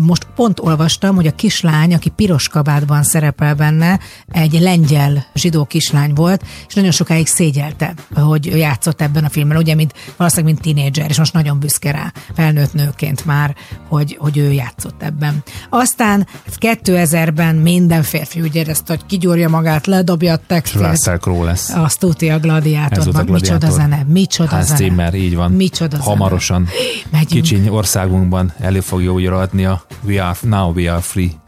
Most pont olvastam, hogy a kislány, aki piros kabátban szerepel benne, egy lengyel zsidó kislány volt, és nagyon sokáig szégyelte, hogy játszott ebben a filmben, ugye, mint, valószínűleg mint tínédzser, és most nagyon büszke rá, felnőtt nőként már, hogy, hogy ő játszott ebben. Aztán 2000-ben minden férfi úgy érezte, hogy kigyúrja magát, ledobja a És textet, Russell Crowe lesz. azt tudja a Ez volt a gladiátorban. Micsoda Gladiátor. zene, micsoda Hans zene. Zimmer, így van. Micsoda zene. Hamarosan Megyünk. kicsiny országunkban elő fogja újra adni a We Are, Now We Are Free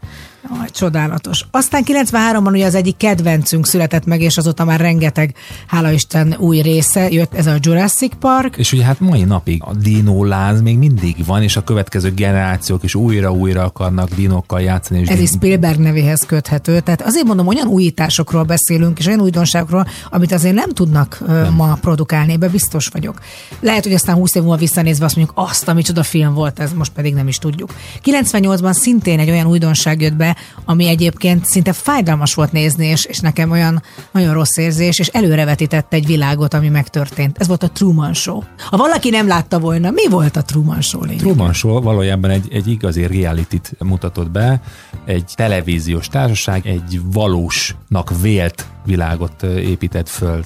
Aj, csodálatos. Aztán 93-ban ugye az egyik kedvencünk született meg, és azóta már rengeteg, hála Isten, új része jött, ez a Jurassic Park. És ugye hát mai napig a dinóláz még mindig van, és a következő generációk is újra-újra akarnak dinókkal játszani. És Ez is Spielberg nevéhez köthető. Tehát azért mondom, olyan újításokról beszélünk, és olyan újdonságokról, amit azért nem tudnak nem. ma produkálni, ebbe biztos vagyok. Lehet, hogy aztán 20 év múlva visszanézve azt mondjuk, azt, ami csoda film volt, ez most pedig nem is tudjuk. 98-ban szintén egy olyan újdonság jött be, ami egyébként szinte fájdalmas volt nézni, és, és nekem olyan nagyon rossz érzés, és előrevetítette egy világot, ami megtörtént. Ez volt a Truman Show. Ha valaki nem látta volna, mi volt a Truman Show lényeg? Truman Show valójában egy, egy igazi reality-t mutatott be, egy televíziós társaság egy valósnak vélt világot épített föl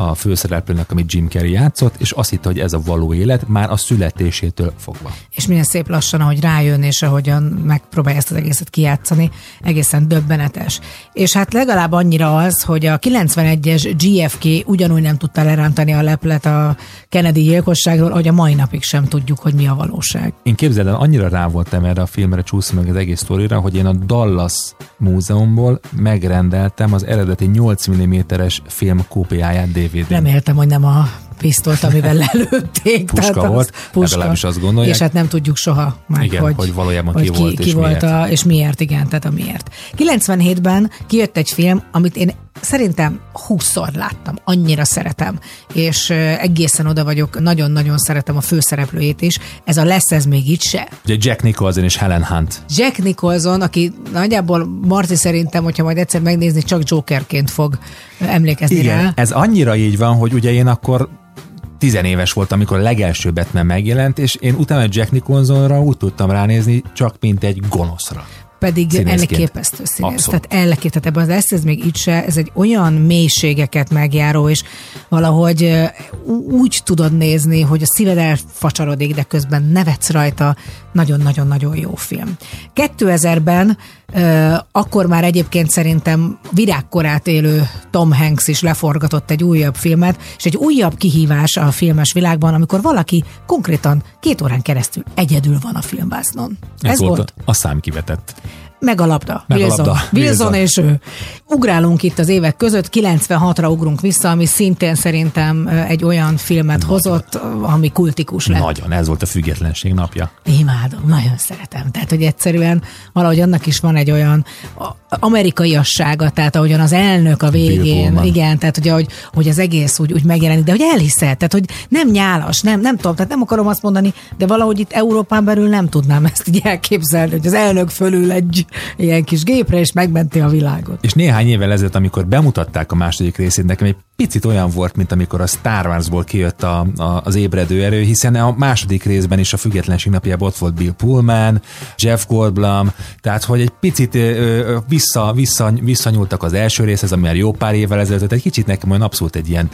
a főszereplőnek, amit Jim Carrey játszott, és azt hitte, hogy ez a való élet már a születésétől fogva. és milyen szép lassan, ahogy rájön, és ahogyan megpróbálja ezt az egészet kijátszani, egészen döbbenetes. És hát legalább annyira az, hogy a 91-es GFK ugyanúgy nem tudta lerántani a leplet a Kennedy gyilkosságról, hogy a mai napig sem tudjuk, hogy mi a valóság. Én képzeld el, annyira rá voltam erre a filmre, csúszom meg az egész sztorira, hogy én a Dallas múzeumból megrendeltem az eredeti 8 mm-es film kópiáját DVD-n. Reméltem, hogy nem a pisztolt, amivel lelőtték. Puska az volt, legalábbis azt gondolják. És hát nem tudjuk soha meg, Igen, hogy, hogy valójában hogy ki volt ki, és ki volt miért. a, és miért, igen, tehát a miért. 97-ben kijött egy film, amit én szerintem 20-szor láttam, annyira szeretem, és egészen oda vagyok, nagyon-nagyon szeretem a főszereplőjét is. Ez a Lesz ez még itt se. Ugye Jack Nicholson és Helen Hunt. Jack Nicholson, aki nagyjából Marti szerintem, hogyha majd egyszer megnézni, csak Jokerként fog emlékezni rá. ez annyira így van, hogy ugye én akkor tizenéves voltam, amikor a legelső Batman megjelent, és én utána Jack Nicholsonra úgy tudtam ránézni, csak mint egy gonoszra. Pedig Színészként. elképesztő színész. Abszolút. Tehát elképesztő, ebben az lesz, ez még itt se, ez egy olyan mélységeket megjáró, és valahogy úgy tudod nézni, hogy a szíved elfacsarodik, de közben nevetsz rajta. Nagyon-nagyon-nagyon jó film. 2000-ben ö, akkor már egyébként szerintem virágkorát élő Tom Hanks is leforgatott egy újabb filmet, és egy újabb kihívás a filmes világban, amikor valaki konkrétan két órán keresztül egyedül van a filmvásznon. Ez, Ez, volt, volt a számkivetett. Meg a labda. Meg a Wilson. labda. Wilson Wilson. és ő. Ugrálunk itt az évek között, 96-ra ugrunk vissza, ami szintén szerintem egy olyan filmet hozott, ö, ami kultikus lett. Nagyon, ez volt a függetlenség napja. Imádom, nagyon szeretem. Tehát, hogy egyszerűen valahogy annak is van egy olyan a- amerikaiassága, tehát ahogyan az elnök a végén, igen, tehát hogy, ahogy, hogy az egész úgy, úgy megjelenik, de hogy elhiszed, tehát hogy nem nyálas, nem, nem tudom, tehát nem akarom azt mondani, de valahogy itt Európán belül nem tudnám ezt így elképzelni, hogy az elnök fölül egy ilyen kis gépre, és megmenti a világot. És néhány évvel ezelőtt, amikor bemutatták a második részét, nekem egy picit olyan volt, mint amikor a Star Warsból kijött a, a, az ébredő erő, hiszen a második részben is a függetlenség napjában ott volt Bill Pullman, Jeff Goldblum, tehát hogy egy picit ö, vissza, vissza, visszanyúltak az első részhez, ami már jó pár évvel ezelőtt, egy kicsit nekem olyan abszolút egy ilyen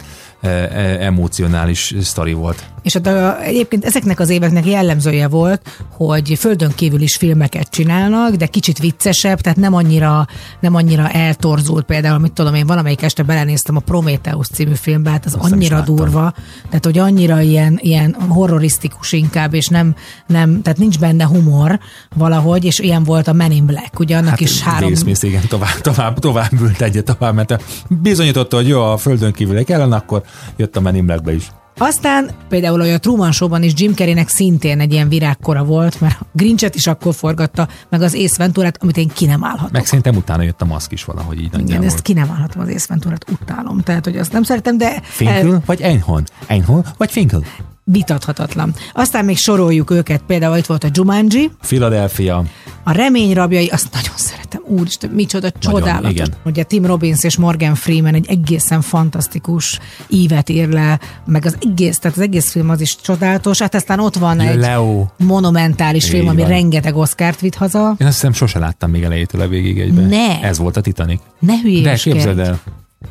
emocionális sztori volt. És hát a, egyébként ezeknek az éveknek jellemzője volt, hogy földön kívül is filmeket csinálnak, de kicsit viccesebb, tehát nem annyira, nem annyira eltorzult. Például, mit tudom én, valamelyik este belenéztem a Prometheus című filmbe, hát az Azt annyira durva, tehát hogy annyira ilyen, ilyen horrorisztikus inkább, és nem, nem, tehát nincs benne humor valahogy, és ilyen volt a Men in Black, ugye annak is három... Smith, igen, tovább, tovább, tovább ült egyet, tovább, mert bizonyította, hogy jó, a földön kívül ellen, akkor jött a Men in Blackbe is. Aztán például a Truman Show-ban is Jim Carreynek szintén egy ilyen virágkora volt, mert a Grinchet is akkor forgatta, meg az Ace Venturát, amit én ki nem állhatok. Meg szerintem utána jött a maszk is valahogy így Igen, ezt ki nem állhatom az Ace Venturát, utálom. Tehát, hogy azt nem szeretem, de Finkel vagy Einhorn? Einhorn vagy Finkel? Vitathatatlan. Aztán még soroljuk őket, például itt volt a Jumanji, Philadelphia. a Remény rabjai, azt nagyon szeretem. Úristen, micsoda csodálatos. igen. Ugye Tim Robbins és Morgan Freeman egy egészen fantasztikus ívet ír le, meg az egész, tehát az egész film az is csodálatos. Hát aztán ott van egy Leo. monumentális film, Így ami van. rengeteg Oscárt vitt haza. Én azt hiszem sose láttam még elejétől a végig egybe. Ne. Ez volt a Titanic. Ne De hülyéskedj. képzeld el.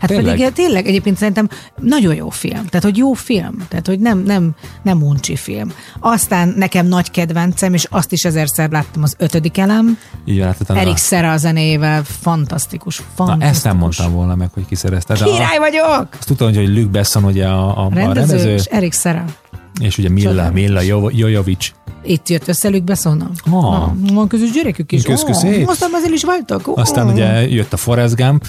Hát Tényleg? pedig tényleg egyébként szerintem nagyon jó film. Tehát, hogy jó film. Tehát, hogy nem, nem, nem uncsi film. Aztán nekem nagy kedvencem, és azt is ezerszer láttam az ötödik elem. Van, hát Erik Szera a zenével, fantasztikus, Na, fantasztikus. ezt nem mondtam volna meg, hogy kiszerezte. De a, Király vagyok! azt tudtam, hogy Luke Besson ugye a, a, a Rendező, rendező, és Erik Szera. és ugye Milla, Csodálatos. Milla Jo- Jojovic. itt jött össze Luc Besson. Ah. Van közös gyerekük is. Kösz, kösz, szép. aztán is váltak. Ó. Aztán ugye jött a Forrest Gump,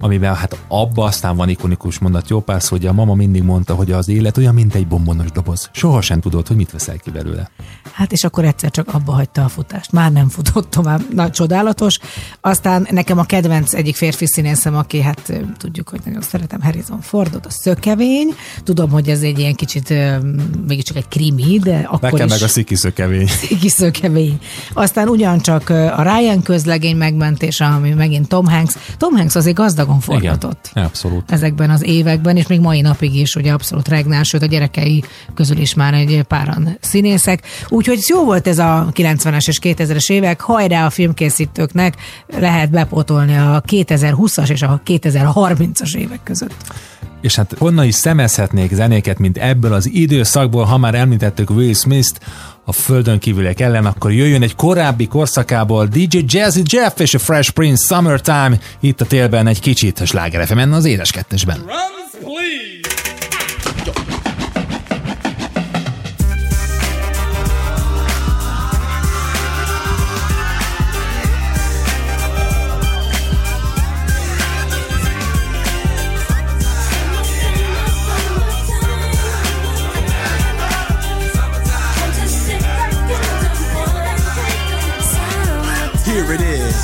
amiben hát abba aztán van ikonikus mondat jó pár szó, hogy a mama mindig mondta, hogy az élet olyan, mint egy bombonos doboz. Soha sem tudod, hogy mit veszel ki belőle. Hát és akkor egyszer csak abba hagyta a futást. Már nem futott tovább. Na, csodálatos. Aztán nekem a kedvenc egyik férfi színészem, aki hát tudjuk, hogy nagyon szeretem Harrison Fordot, a szökevény. Tudom, hogy ez egy ilyen kicsit mégiscsak egy krimi, de akkor Nekem is meg a szikiszökevény. kiszökevény. Aztán ugyancsak a Ryan közlegény megmentése, ami megint Tom Hanks. Tom Hanks azért gazdagon forgatott. Igen, abszolút. ezekben az években, és még mai napig is ugye abszolút regnál, sőt a gyerekei közül is már egy páran színészek. Úgyhogy jó volt ez a 90-es és 2000-es évek, hajrá a filmkészítőknek lehet bepótolni a 2020-as és a 2030-as évek között. És hát honnan is szemezhetnék zenéket, mint ebből az időszakból, ha már említettük Will Smith-t, a földön kívüliek ellen, akkor jöjjön egy korábbi korszakából DJ Jazzy Jeff és a Fresh Prince Summertime, itt a télben egy kicsit a sláger FM-en az édes kettesben. Drums, please.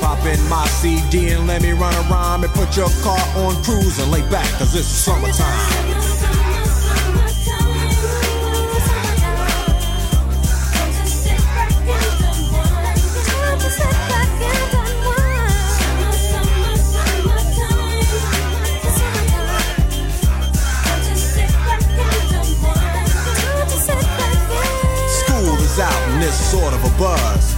Pop in my CD and let me run a rhyme and put your car on cruise and lay back, cause it's summertime. School is out and sort of a buzz.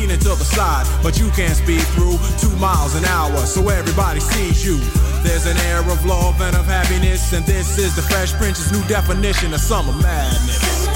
leaning to the side, but you can't speed through two miles an hour, so everybody sees you. There's an air of love and of happiness, and this is the Fresh Prince's new definition of summer madness.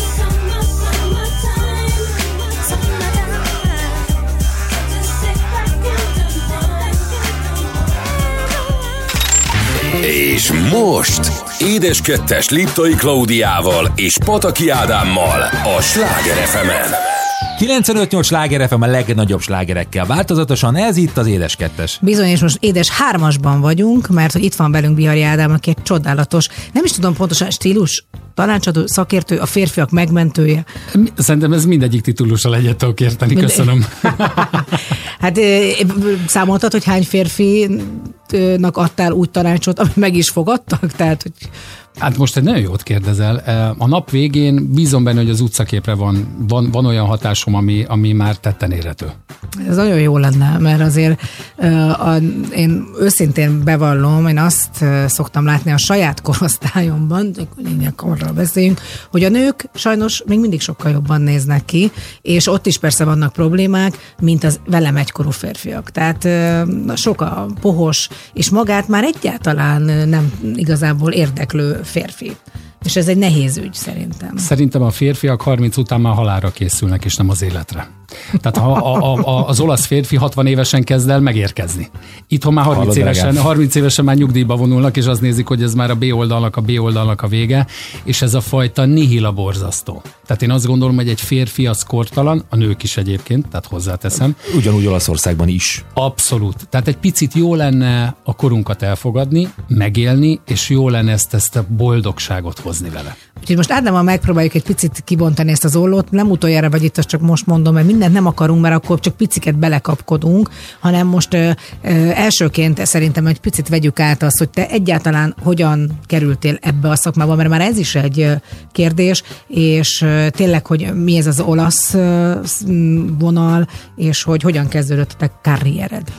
És most Édes Kettes Liptai Klaudiával és Pataki Ádámmal a Sláger fm 95-8 sláger FM a legnagyobb slágerekkel. Változatosan ez itt az Édes Kettes. Bizony, és most édes hármasban vagyunk, mert hogy itt van velünk Bihari Ádám, aki egy csodálatos, nem is tudom pontosan stílus, tanácsadó, szakértő, a férfiak megmentője. Szerintem ez mindegyik titulussal egyet tudok érteni, köszönöm. Hát számoltad, hogy hány férfinak adtál úgy tanácsot, ami meg is fogadtak? Tehát, hogy Hát most egy nagyon jót kérdezel. A nap végén bízom benne, hogy az utcaképre van, van, van olyan hatásom, ami, ami már tetten érhető. Ez nagyon jó lenne, mert azért ö, a, én őszintén bevallom, én azt szoktam látni a saját korosztályomban, lényeg arról beszéljünk, hogy a nők sajnos még mindig sokkal jobban néznek ki, és ott is persze vannak problémák, mint az velem egykorú férfiak. Tehát sok a pohos, és magát már egyáltalán nem igazából érdeklő férfi. És ez egy nehéz ügy szerintem. Szerintem a férfiak 30 után már halára készülnek, és nem az életre. Tehát ha a, a, a, az olasz férfi 60 évesen kezd el megérkezni. Itthon már 30 Hallod, évesen, öregem? 30 évesen már nyugdíjba vonulnak, és azt nézik, hogy ez már a B oldalnak a B oldalnak a vége, és ez a fajta nihila borzasztó. Tehát én azt gondolom, hogy egy férfi az kortalan, a nők is egyébként, tehát hozzáteszem, Ugyanúgy Olaszországban is. Abszolút. Tehát egy picit jó lenne a korunkat elfogadni, megélni, és jó lenne ezt, ezt a boldogságot hozni vele. Úgyhogy most Ádámmal megpróbáljuk egy picit kibontani ezt az ollót. Nem utoljára vagy itt, azt csak most mondom, mert mindent nem akarunk, mert akkor csak piciket belekapkodunk, hanem most ö, ö, elsőként szerintem egy picit vegyük át azt, hogy te egyáltalán hogyan kerültél ebbe a szakmába, mert már ez is egy kérdés, és ö, tényleg, hogy mi ez az olasz ö, vonal, és hogy hogyan kezdődött a te karriered.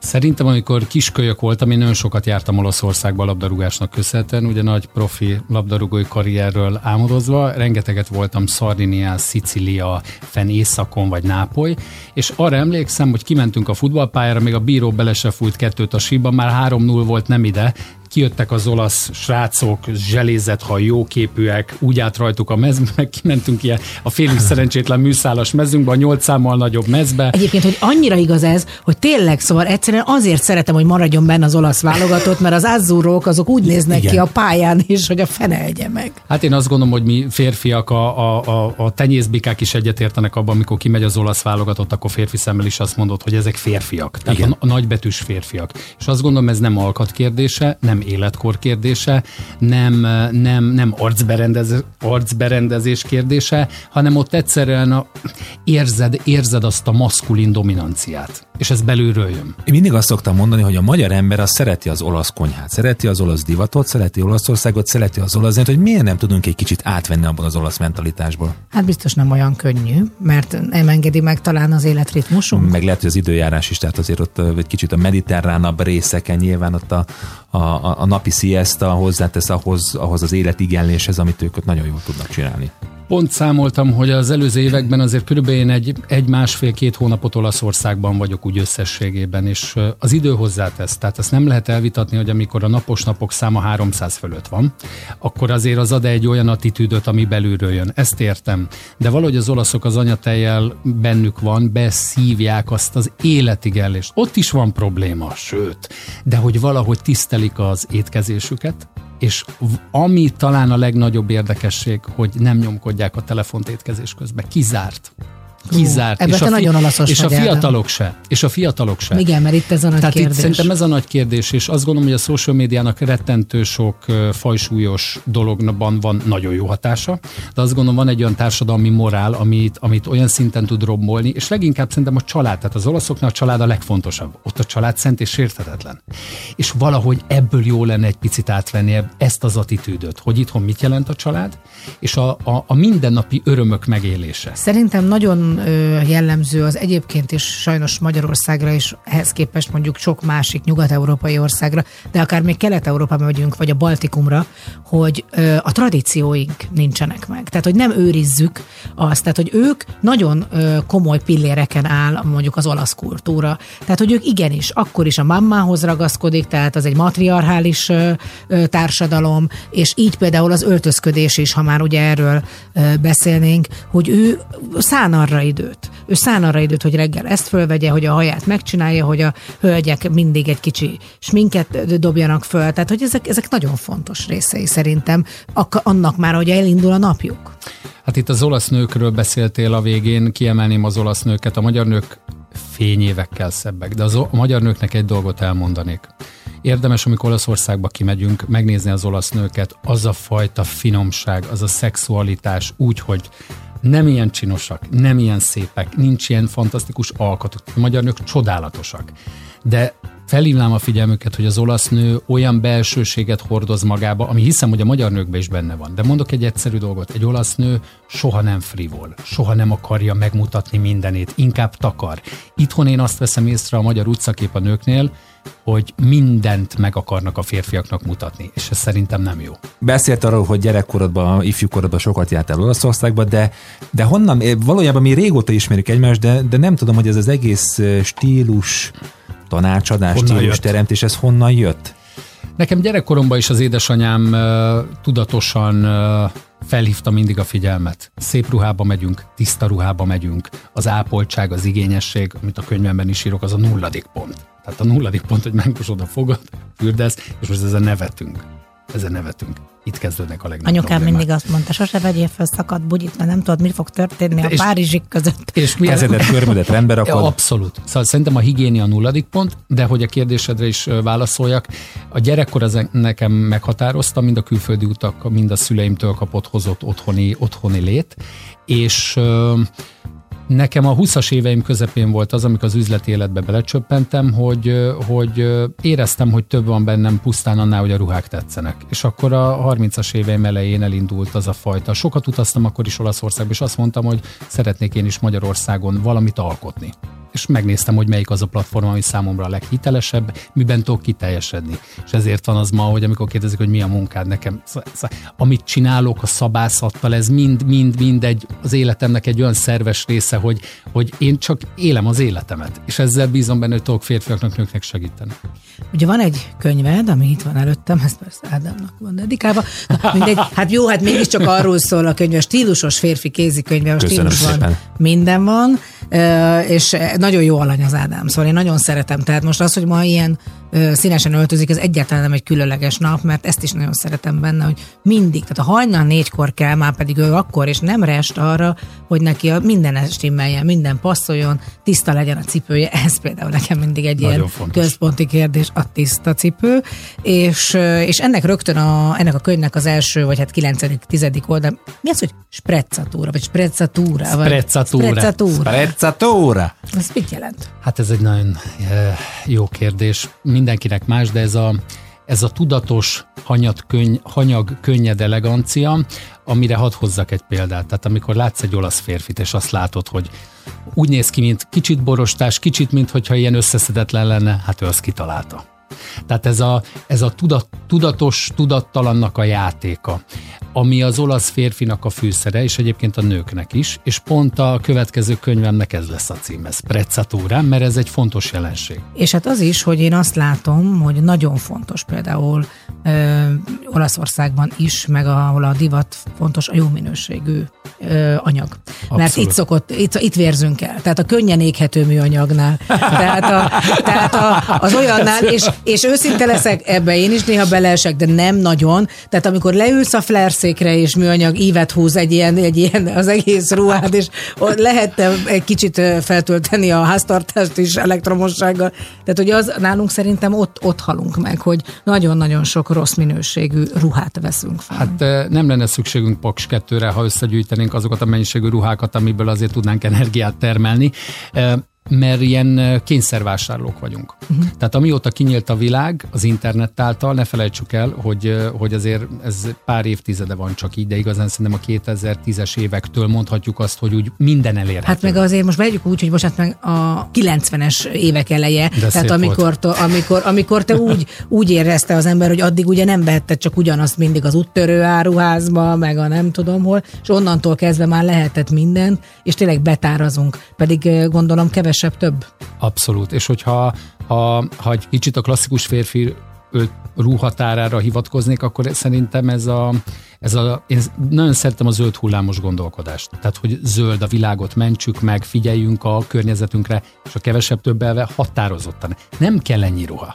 Szerintem, amikor kiskölyök voltam, én nagyon sokat jártam Olaszországba labdarúgásnak köszönhetően, ugye nagy profi labdarúgói karrierről álmodozva, rengeteget voltam Szardinia, Szicília, fenn északon vagy Nápoly, és arra emlékszem, hogy kimentünk a futballpályára, még a bíró bele se fújt kettőt a síba, már 3-0 volt nem ide, kijöttek az olasz srácok, zselézett, ha jóképűek, úgy át rajtuk a mezbe, meg kimentünk ilyen a félig szerencsétlen műszálas mezünkbe, a nyolc számmal nagyobb mezbe. Egyébként, hogy annyira igaz ez, hogy tényleg, szóval egyszerűen azért szeretem, hogy maradjon benne az olasz válogatott, mert az azzurrók azok úgy néznek Igen. ki a pályán is, hogy a fene egye meg. Hát én azt gondolom, hogy mi férfiak, a, a, a, a tenyészbikák is egyetértenek abban, amikor kimegy az olasz válogatott, akkor férfi szemmel is azt mondod, hogy ezek férfiak. Tehát Igen. a, a nagybetűs férfiak. És azt gondolom, ez nem alkat kérdése, nem életkor kérdése, nem, nem, nem arcberendez, arcberendezés kérdése, hanem ott egyszerűen a, érzed, érzed azt a maszkulin dominanciát. És ez belülről jön. Én mindig azt szoktam mondani, hogy a magyar ember az szereti az olasz konyhát, szereti az olasz divatot, szereti Olaszországot, szereti az olasz zenét, hogy miért nem tudunk egy kicsit átvenni abban az olasz mentalitásból. Hát biztos nem olyan könnyű, mert nem engedi meg talán az életritmusunk. Meg lehet, hogy az időjárás is, tehát azért ott egy kicsit a mediterránabb részeken nyilván ott a, a, a, a napi siesta hozzátesz ahhoz, ahhoz az életigenléshez, amit ők ott nagyon jól tudnak csinálni. Pont számoltam, hogy az előző években azért körülbelül egy, egy másfél-két hónapot Olaszországban vagyok úgy összességében, és az idő hozzátesz. Tehát ezt nem lehet elvitatni, hogy amikor a napos napok száma 300 fölött van, akkor azért az ad egy olyan attitűdöt, ami belülről jön. Ezt értem. De valahogy az olaszok az anyatejjel bennük van, beszívják azt az életigenlést. Ott is van probléma, sőt, de hogy valahogy tisztelik az étkezésüket, és ami talán a legnagyobb érdekesség, hogy nem nyomkodják a telefont étkezés közben. Kizárt. Kizárt. ebben és, a nagyon olaszos és a fiatalok se. És a fiatalok se. Igen, mert itt ez a nagy Tehát kérdés. itt szerintem ez a nagy kérdés, és azt gondolom, hogy a social médiának rettentő sok fajsúlyos dologban van nagyon jó hatása, de azt gondolom, van egy olyan társadalmi morál, amit, amit olyan szinten tud rombolni, és leginkább szerintem a család, tehát az olaszoknak a család a legfontosabb. Ott a család szent és sérthetetlen. És valahogy ebből jó lenne egy picit átvenni ezt az attitűdöt, hogy itthon mit jelent a család, és a, a, a mindennapi örömök megélése. Szerintem nagyon jellemző az egyébként is sajnos Magyarországra is ehhez képest mondjuk sok másik nyugat-európai országra, de akár még Kelet-Európába megyünk, vagy a Baltikumra, hogy a tradícióink nincsenek meg. Tehát, hogy nem őrizzük azt, tehát, hogy ők nagyon komoly pilléreken áll mondjuk az olasz kultúra. Tehát, hogy ők igenis, akkor is a mammához ragaszkodik, tehát az egy matriarchális társadalom, és így például az öltözködés is, ha már ugye erről beszélnénk, hogy ő szán arra időt. Ő szán arra időt, hogy reggel ezt fölvegye, hogy a haját megcsinálja, hogy a hölgyek mindig egy kicsi sminket dobjanak föl. Tehát, hogy ezek, ezek nagyon fontos részei szerintem ak- annak már, hogy elindul a napjuk. Hát itt az olasz nőkről beszéltél a végén, kiemelném az olasz nőket. A magyar nők fényévekkel szebbek, de az a magyar nőknek egy dolgot elmondanék. Érdemes, amikor Olaszországba kimegyünk, megnézni az olasz nőket, az a fajta finomság, az a szexualitás úgy, hogy nem ilyen csinosak, nem ilyen szépek, nincs ilyen fantasztikus alkatuk. A magyar nők csodálatosak. De felhívnám a figyelmüket, hogy az olasz nő olyan belsőséget hordoz magába, ami hiszem, hogy a magyar nőkben is benne van. De mondok egy egyszerű dolgot, egy olasz nő soha nem frivol, soha nem akarja megmutatni mindenét, inkább takar. Itthon én azt veszem észre a magyar utcakép a nőknél, hogy mindent meg akarnak a férfiaknak mutatni, és ez szerintem nem jó. Beszélt arról, hogy gyerekkorodban, ifjúkorodban sokat jártál Olaszországba, de, de honnan, eh, valójában mi régóta ismerjük egymást, de, de nem tudom, hogy ez az egész eh, stílus, tanácsadás, Honnan stílus jött? teremtés, ez honnan jött? Nekem gyerekkoromban is az édesanyám uh, tudatosan uh, felhívta mindig a figyelmet. Szép ruhába megyünk, tiszta ruhába megyünk. Az ápoltság, az igényesség, amit a könyvemben is írok, az a nulladik pont. Tehát a nulladik pont, hogy megmosod a fogad, fürdesz, és most ezen nevetünk. Ezen nevetünk. Itt kezdődnek a legnagyobb Anyukám problémák. mindig azt mondta, sose vegyél föl szakadt bugyit, mert nem tudod, mi fog történni a És- Párizsik között. És mi Kezedet, körmödet rendbe Ja, rakod. abszolút. Szóval szerintem a higiénia a nulladik pont, de hogy a kérdésedre is válaszoljak, a gyerekkor az nekem meghatározta, mind a külföldi utak, mind a szüleimtől kapott hozott otthoni, otthoni lét, és Nekem a 20-as éveim közepén volt az, amikor az üzleti életbe belecsöppentem, hogy, hogy éreztem, hogy több van bennem pusztán annál, hogy a ruhák tetszenek. És akkor a 30-as éveim elején elindult az a fajta. Sokat utaztam akkor is Olaszországba, és azt mondtam, hogy szeretnék én is Magyarországon valamit alkotni és megnéztem, hogy melyik az a platform, ami számomra a leghitelesebb, miben tudok kiteljesedni. És ezért van az ma, hogy amikor kérdezik, hogy mi a munkád nekem, amit csinálok a szabászattal, ez mind, mind, mind egy, az életemnek egy olyan szerves része, hogy, hogy én csak élem az életemet. És ezzel bízom benne, hogy tudok férfiaknak, nőknek segíteni. Ugye van egy könyved, ami itt van előttem, ezt persze Ádámnak van dedikálva. Na, mindegy, hát jó, hát mégiscsak arról szól a könyv, a stílusos férfi kézikönyve, a stílus van, minden van, és nagyon jó alany az Ádám, szóval én nagyon szeretem. Tehát most az, hogy ma ilyen színesen öltözik, ez egyáltalán nem egy különleges nap, mert ezt is nagyon szeretem benne, hogy mindig, tehát a hajnal négykor kell, már pedig ő akkor, és nem rest arra, hogy neki a minden stimmeljen, minden passzoljon, tiszta legyen a cipője, ez például nekem mindig egy Nagyon ilyen fontos. központi kérdés, a tiszta cipő, és, és ennek rögtön a, ennek a könyvnek az első, vagy hát 9. 10. oldal, mi az, hogy sprezzatúra, vagy sprezzatúra? vagy- Sprezzatúra. Sprezzatúra. Prezzatóra! Ez mit jelent? Hát ez egy nagyon jó kérdés. Mindenkinek más, de ez a, ez a tudatos hanyag, könny, hanyag könnyed elegancia, amire hadd hozzak egy példát. Tehát amikor látsz egy olasz férfit, és azt látod, hogy úgy néz ki, mint kicsit borostás, kicsit, mint hogyha ilyen összeszedetlen lenne, hát ő azt kitalálta. Tehát ez a, ez a tudat, tudatos, tudattalannak a játéka, ami az olasz férfinak a fűszere, és egyébként a nőknek is, és pont a következő könyvemnek ez lesz a cím, ez Prezzatúra, mert ez egy fontos jelenség. És hát az is, hogy én azt látom, hogy nagyon fontos például ö, Olaszországban is, meg ahol a divat fontos, a jó minőségű ö, anyag. Mert Abszolút. itt szokott, itt, itt vérzünk el. Tehát a könnyen éghető műanyagnál. Tehát, a, tehát a, az olyannál, és, és őszinte leszek, ebbe én is néha beleesek, de nem nagyon. Tehát amikor leülsz a flerszékre, és műanyag ívet húz egy ilyen, egy ilyen az egész ruhád, és ott lehet egy kicsit feltölteni a háztartást is elektromossággal. Tehát, hogy az nálunk szerintem ott, ott halunk meg, hogy nagyon-nagyon sok rossz minőségű ruhát veszünk fel. Hát nem lenne szükségünk Paks 2-re, ha összegyűjtenénk azokat a mennyiségű ruhákat, amiből azért tudnánk energiát termelni. Mert ilyen kényszervásárlók vagyunk. Uh-huh. Tehát amióta kinyílt a világ az internet által, ne felejtsük el, hogy, hogy azért ez pár évtizede van csak így, de igazán szerintem a 2010-es évektől mondhatjuk azt, hogy úgy minden elérhető. Hát meg azért most vegyük úgy, hogy most hát meg a 90-es évek eleje, szép tehát amikor, te, amikor, amikor te úgy, úgy érezte az ember, hogy addig ugye nem vehetted csak ugyanazt mindig az úttörő áruházba, meg a nem tudom hol, és onnantól kezdve már lehetett mindent, és tényleg betárazunk, pedig gondolom kevesebb több. Abszolút. És hogyha ha, ha egy kicsit a klasszikus férfi ruhatárára hivatkoznék, akkor szerintem ez a, ez a, én nagyon szeretem a zöld hullámos gondolkodást. Tehát, hogy zöld a világot mentsük meg, figyeljünk a környezetünkre, és a kevesebb többelve határozottan. Nem kell ennyi ruha.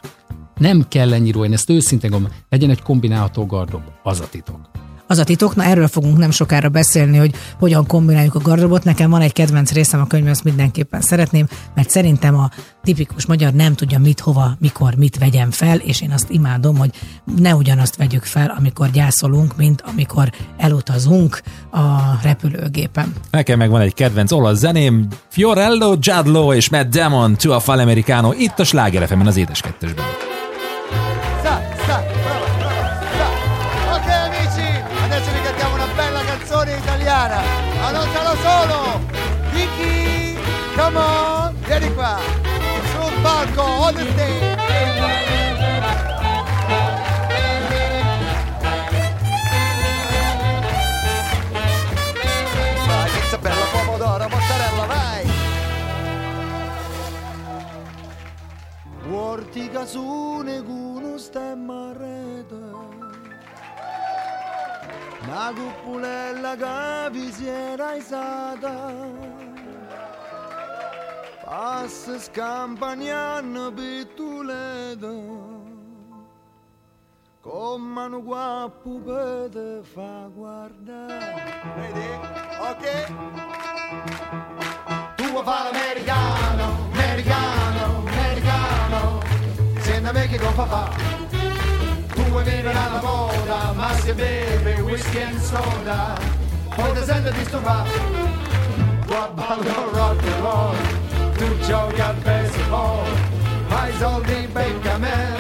Nem kell ennyi ruha. Én ezt őszintén gondolom, legyen egy kombinálható gardob. Az a titok. Az a titok, na erről fogunk nem sokára beszélni, hogy hogyan kombináljuk a gardrobot. Nekem van egy kedvenc részem a könyvben, azt mindenképpen szeretném, mert szerintem a tipikus magyar nem tudja mit, hova, mikor, mit vegyen fel, és én azt imádom, hogy ne ugyanazt vegyük fel, amikor gyászolunk, mint amikor elutazunk a repülőgépen. Nekem meg van egy kedvenc olasz zeném, Fiorello, Giadlo és Matt Damon, Tua Fal Americano, itt a Sláger az édes kettesben. Palco. Vai, pizza bella, pomodoro, mozzarella, vai. Guardi casune con un stemma rete Una cuppulella che vi si era isata Passa scampagnano pittulete Come un guappo te fa guardare. Vedi? Ok? Tu vuoi fare l'americano, americano, americano. Siendo vecchio con papà Tu vuoi vivere alla moda, ma si beve whisky and soda Poi ti senti disturbato Vuoi ballare rock and roll Tu giochi al baseball Hai soldi becca me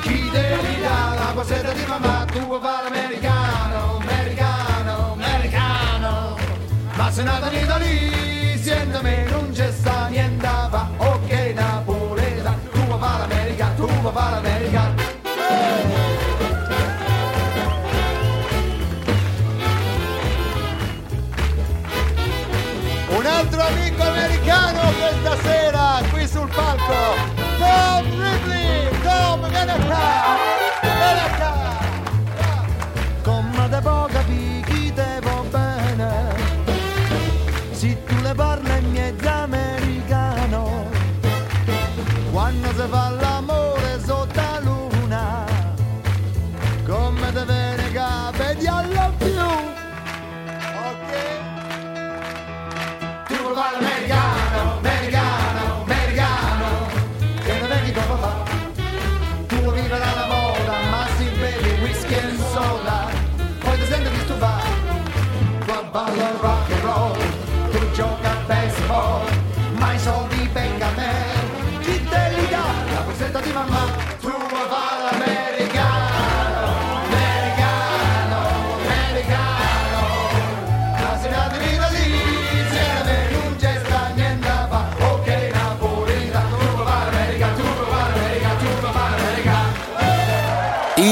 Chi li dà la posetta di mamma Tu vuoi fare l'americano, americano, americano ma se nato in Italia, siendo me non c'è sta niente fa, ok Napoleta, tu vuoi fare l'America, tu vuoi fare l'America. Americano questa sera qui sul palco, Tom Ripley, Tom vieni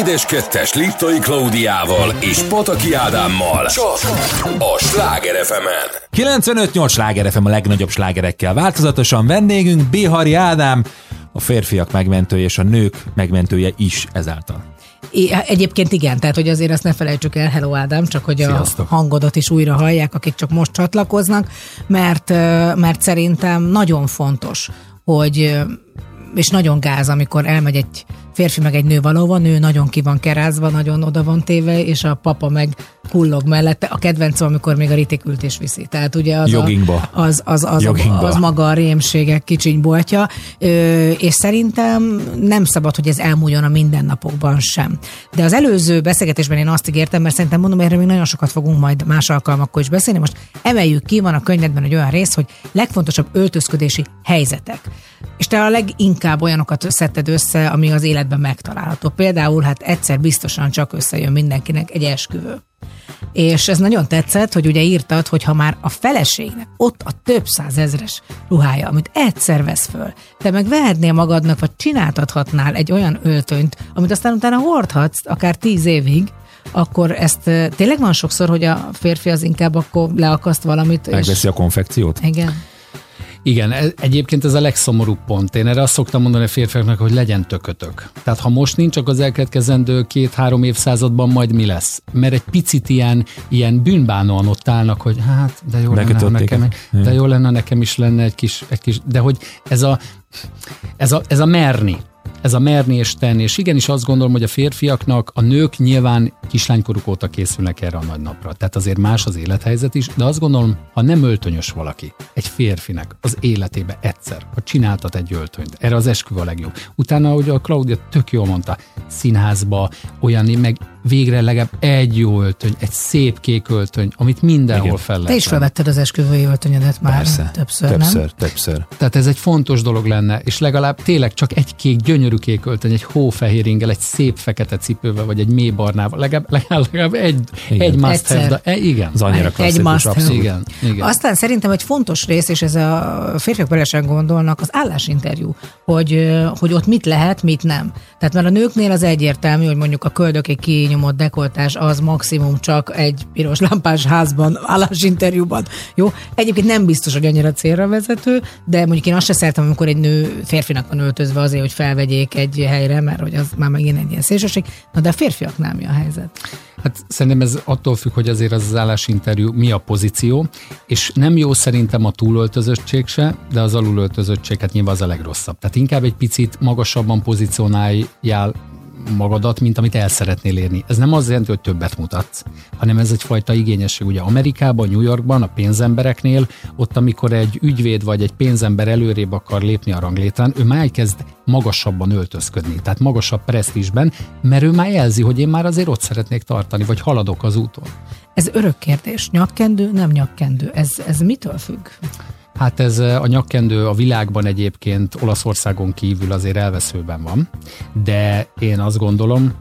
Édes kettes Liptai Klaudiával és Pataki Ádámmal. Csak a Sláger FM-en. 95-8 Sláger FM a legnagyobb slágerekkel változatosan vendégünk Bihari Ádám, a férfiak megmentője és a nők megmentője is ezáltal. É, egyébként igen, tehát hogy azért azt ne felejtsük el, hello Ádám, csak hogy Sziasztok. a hangodat is újra hallják, akik csak most csatlakoznak, mert, mert szerintem nagyon fontos, hogy és nagyon gáz, amikor elmegy egy férfi meg egy nő valóban, nő nagyon ki van kerázva, nagyon oda van téve, és a papa meg kullog mellette. A kedvencem, amikor még a ritikültés viszi. Tehát ugye az, Joggingba. a, az, az, az, Joggingba. az maga a rémségek kicsiny boltja, Ö, és szerintem nem szabad, hogy ez elmúljon a mindennapokban sem. De az előző beszélgetésben én azt ígértem, mert szerintem mondom, erről még nagyon sokat fogunk majd más alkalmakkor is beszélni. Most emeljük ki, van a könyvedben egy olyan rész, hogy legfontosabb öltözködési helyzetek. És te a leginkább olyanokat szedted össze, ami az életben megtalálható. Például hát egyszer biztosan csak összejön mindenkinek egy esküvő. És ez nagyon tetszett, hogy ugye írtad, hogy ha már a feleségnek ott a több százezres ruhája, amit egyszer vesz föl, te meg vehetnél magadnak, vagy csináltathatnál egy olyan öltönyt, amit aztán utána hordhatsz akár tíz évig, akkor ezt tényleg van sokszor, hogy a férfi az inkább akkor leakaszt valamit, és Megveszi a konfekciót? igen. Igen, e- egyébként ez a legszomorúbb pont. Én erre azt szoktam mondani a férfiaknak, hogy legyen tökötök. Tehát ha most nincs, akkor az elkövetkezendő két-három évszázadban majd mi lesz? Mert egy picit ilyen, ilyen bűnbánóan ott állnak, hogy hát, de jó lenne, ha Megkötötték. nekem, de jó lenne, nekem is lenne egy kis, egy kis de hogy ez a, ez a, ez a merni, ez a merni és tenni, és igenis azt gondolom, hogy a férfiaknak a nők nyilván kislánykoruk óta készülnek erre a nagy napra. Tehát azért más az élethelyzet is, de azt gondolom, ha nem öltönyös valaki, egy férfinek az életébe egyszer, ha csináltat egy öltönyt, erre az esküvő a legjobb. Utána, ahogy a Claudia tök jól mondta, színházba, olyan, meg végre legalább egy jó öltöny, egy szép kék öltöny, amit mindenhol Igen. fel lehet Te is felvetted az esküvői öltönyedet már Persze. többször, többször, nem? többször. Tehát ez egy fontos dolog lenne, és legalább tényleg csak egy kék, gyönyörű kék öltöny, egy hófehér ingel, egy szép fekete cipővel, vagy egy mély barnával, legalább, legalább, legalább egy, Igen. egy must Egyszer. have, de, e, igen. Az annyira Egy must. Igen, igen. Aztán szerintem egy fontos rész, és ez a férfiak belesen gondolnak, az állásinterjú, hogy, hogy ott mit lehet, mit nem. Tehát mert a nőknél az egyértelmű, hogy mondjuk a köldöké kinyomott dekoltás az maximum csak egy piros lámpás házban, állásinterjúban. Jó? Egyébként nem biztos, hogy annyira célra vezető, de mondjuk én azt se szeretem, amikor egy nő férfinak van öltözve azért, hogy felvegyék egy helyre, mert hogy az már megint egy ilyen szélsőség. Na de a férfiaknál mi a helyzet? Hát szerintem ez attól függ, hogy azért az, az állásinterjú mi a pozíció, és nem jó szerintem a túlöltözöttség se, de az alulöltözöttség, hát nyilván az a legrosszabb. Tehát inkább egy picit magasabban pozícionáljál magadat, mint amit el szeretnél érni. Ez nem azt jelenti, hogy többet mutatsz, hanem ez egyfajta igényesség. Ugye Amerikában, New Yorkban, a pénzembereknél, ott amikor egy ügyvéd vagy egy pénzember előrébb akar lépni a ranglétrán, ő már elkezd magasabban öltözködni, tehát magasabb presztízsben, mert ő már jelzi, hogy én már azért ott szeretnék tartani, vagy haladok az úton. Ez örök kérdés. Nyakkendő, nem nyakkendő. Ez, ez mitől függ? Hát ez a nyakkendő a világban egyébként Olaszországon kívül azért elveszőben van, de én azt gondolom,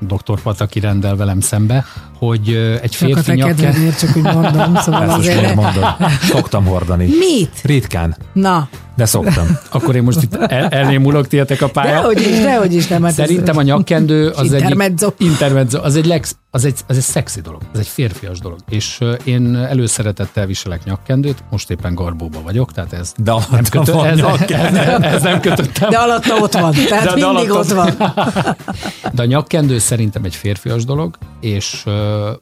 dr. Pataki rendel velem szembe, hogy egy Csak a férfi te nyakkendő... kedvedért, csak úgy mondom, szóval Ezt most azért... mondod? Szoktam hordani. Mit? Ritkán, Na, de szoktam. Akkor én most itt el, elnémulok tietek a pályán. dehogy is, dehogy is nem. hát ez- Szerintem a nyakkendő az egy Intermezzo. intermezzo, az egy, lex, az, egy, az egy szexi dolog, az egy férfias dolog. És én előszeretettel viselek nyakkendőt, most éppen garbóba vagyok, tehát ez De nem, alatta kötö, van ez, nyakkendő. ez, ez, nem kötöttem. De alatta ott van, tehát De- de mindig alatt ott van. De a nyakkendő szerintem egy férfias dolog, és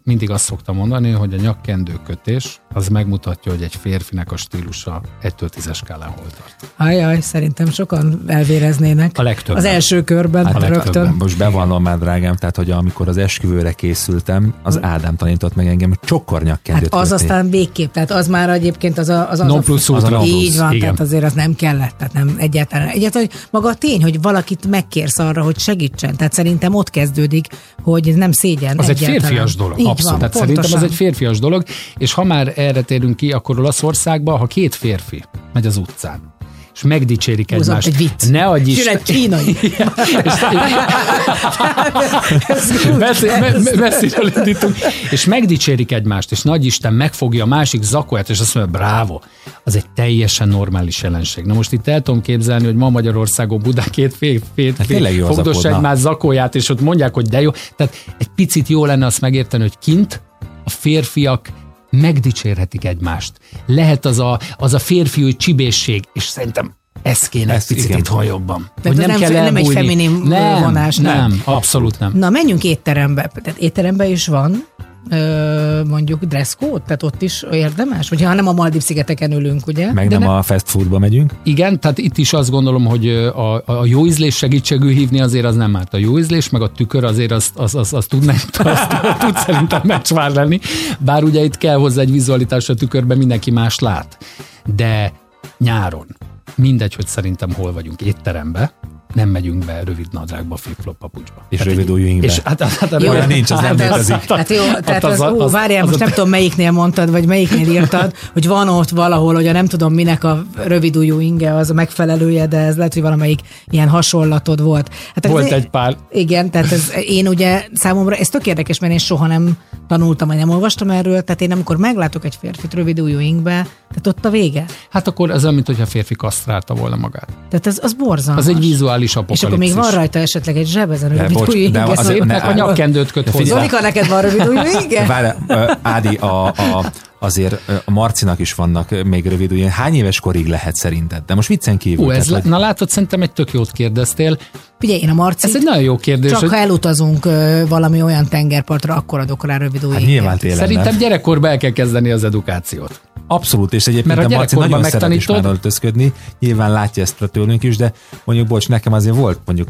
mindig azt szoktam mondani, hogy a nyakkendő kötés az megmutatja, hogy egy férfinek a stílusa 1-től 10 skálán tart. Ajaj, szerintem sokan elvéreznének. A legtöbben. Az első körben Hát rögtön. legtöbben. Most bevallom már, drágám, tehát, hogy amikor az esküvőre készültem, az Ádám tanított meg engem, hogy csokornyakkendőt Hát az kötni. aztán végképp, tehát az már egyébként az a... Az, az Non a, plus az a plus. Így van, Igen. tehát azért az nem kellett, tehát nem egyáltalán. Egyáltalán, hogy maga a tény, hogy valakit megkérsz arra, hogy segítsen, tehát szerintem ott kezdődik, hogy nem szégyen Az egy egyáltalán. férfias dolog, Így abszolút. Van, Tehát szerintem az pontosan. egy férfias dolog, és ha már erre térünk ki, akkor Olaszországban, ha két férfi megy az utcán, és megdicsérik Húzott egymást. egy vicc. Ne adj És jön Isten. egy kínai. Messziről indítunk, és megdicsérik egymást, és nagy Isten megfogja a másik zakóját, és azt mondja, bravo, az egy teljesen normális jelenség. Na most itt el tudom képzelni, hogy ma Magyarországon Budán két fél, fél, Hát az fogdossa zakód, na. egymás zakóját, és ott mondják, hogy de jó. Tehát egy picit jó lenne azt megérteni, hogy kint a férfiak megdicsérhetik egymást. Lehet az a, az a férfiúi csibészség, és szerintem ez kéne Ezt egy picit igen. itthon jobban. Tehát ez nem fe- nem egy nem, vonás, nem. nem, abszolút nem. Na, menjünk étterembe. Tehát étterembe is van ö, mondjuk dress code, tehát ott is érdemes? Ugye, ha nem a Maldív szigeteken ülünk, ugye? Meg De nem a fast foodba megyünk. Igen, tehát itt is azt gondolom, hogy a, a jó ízlés segítségül hívni azért az nem árt. A jó ízlés, meg a tükör azért az, az, az, az tud, azt tud szerintem meccsvár lenni. Bár ugye itt kell hozzá egy vizualitás a tükörben, mindenki más lát. De nyáron, mindegy, hogy szerintem hol vagyunk étterembe, nem megyünk be rövid nadrágba, flip-flop papucsba. És Tehát rövid ujjingbe. És hát, hát, hát, Jó, Olyan nincs, az nem hát létezik. Hát jó, tehát az, az- ó, az- várjál, az most a- nem tudom melyiknél mondtad, vagy melyiknél írtad, hogy van ott valahol, hogy a nem tudom minek a rövidújú inge az a megfelelője, de ez lehet, hogy valamelyik ilyen hasonlatod volt. Hát Volt ez- egy pár. Igen, tehát ez, én ugye számomra, ez tök érdekes, mert én soha nem tanultam, vagy nem olvastam erről, tehát én amikor meglátok egy férfit rövidújú ingbe, tehát ott a vége. Hát akkor ez olyan, mint hogyha a férfi kasztrálta volna magát. Tehát ez, az borzalmas. Az egy vizuális És apokalipszis. akkor még van rajta esetleg egy zseb ezen a bocs, de azért ne- a nyakkendőt köt hozzá. Zolika, neked van rövidújú inge? Várj, ö, Ádi, a, a, azért a Marcinak is vannak még rövid ujjai. Hány éves korig lehet szerinted? De most viccen kívül. Ú, ez, tehát, le, na látod, szerintem egy tök jót kérdeztél. Figyelj, én a Marci, Ez egy nagyon jó kérdés. csak hogy ha elutazunk valami olyan tengerpartra, akkor adok rá rövid hát nyilván télen. Szerintem nem. gyerekkorban el kell kezdeni az edukációt. Abszolút, és egyébként Mert a a Marci nagyon szeret is már öltözködni. Nyilván látja ezt tőlünk is, de mondjuk, bocs, nekem azért volt mondjuk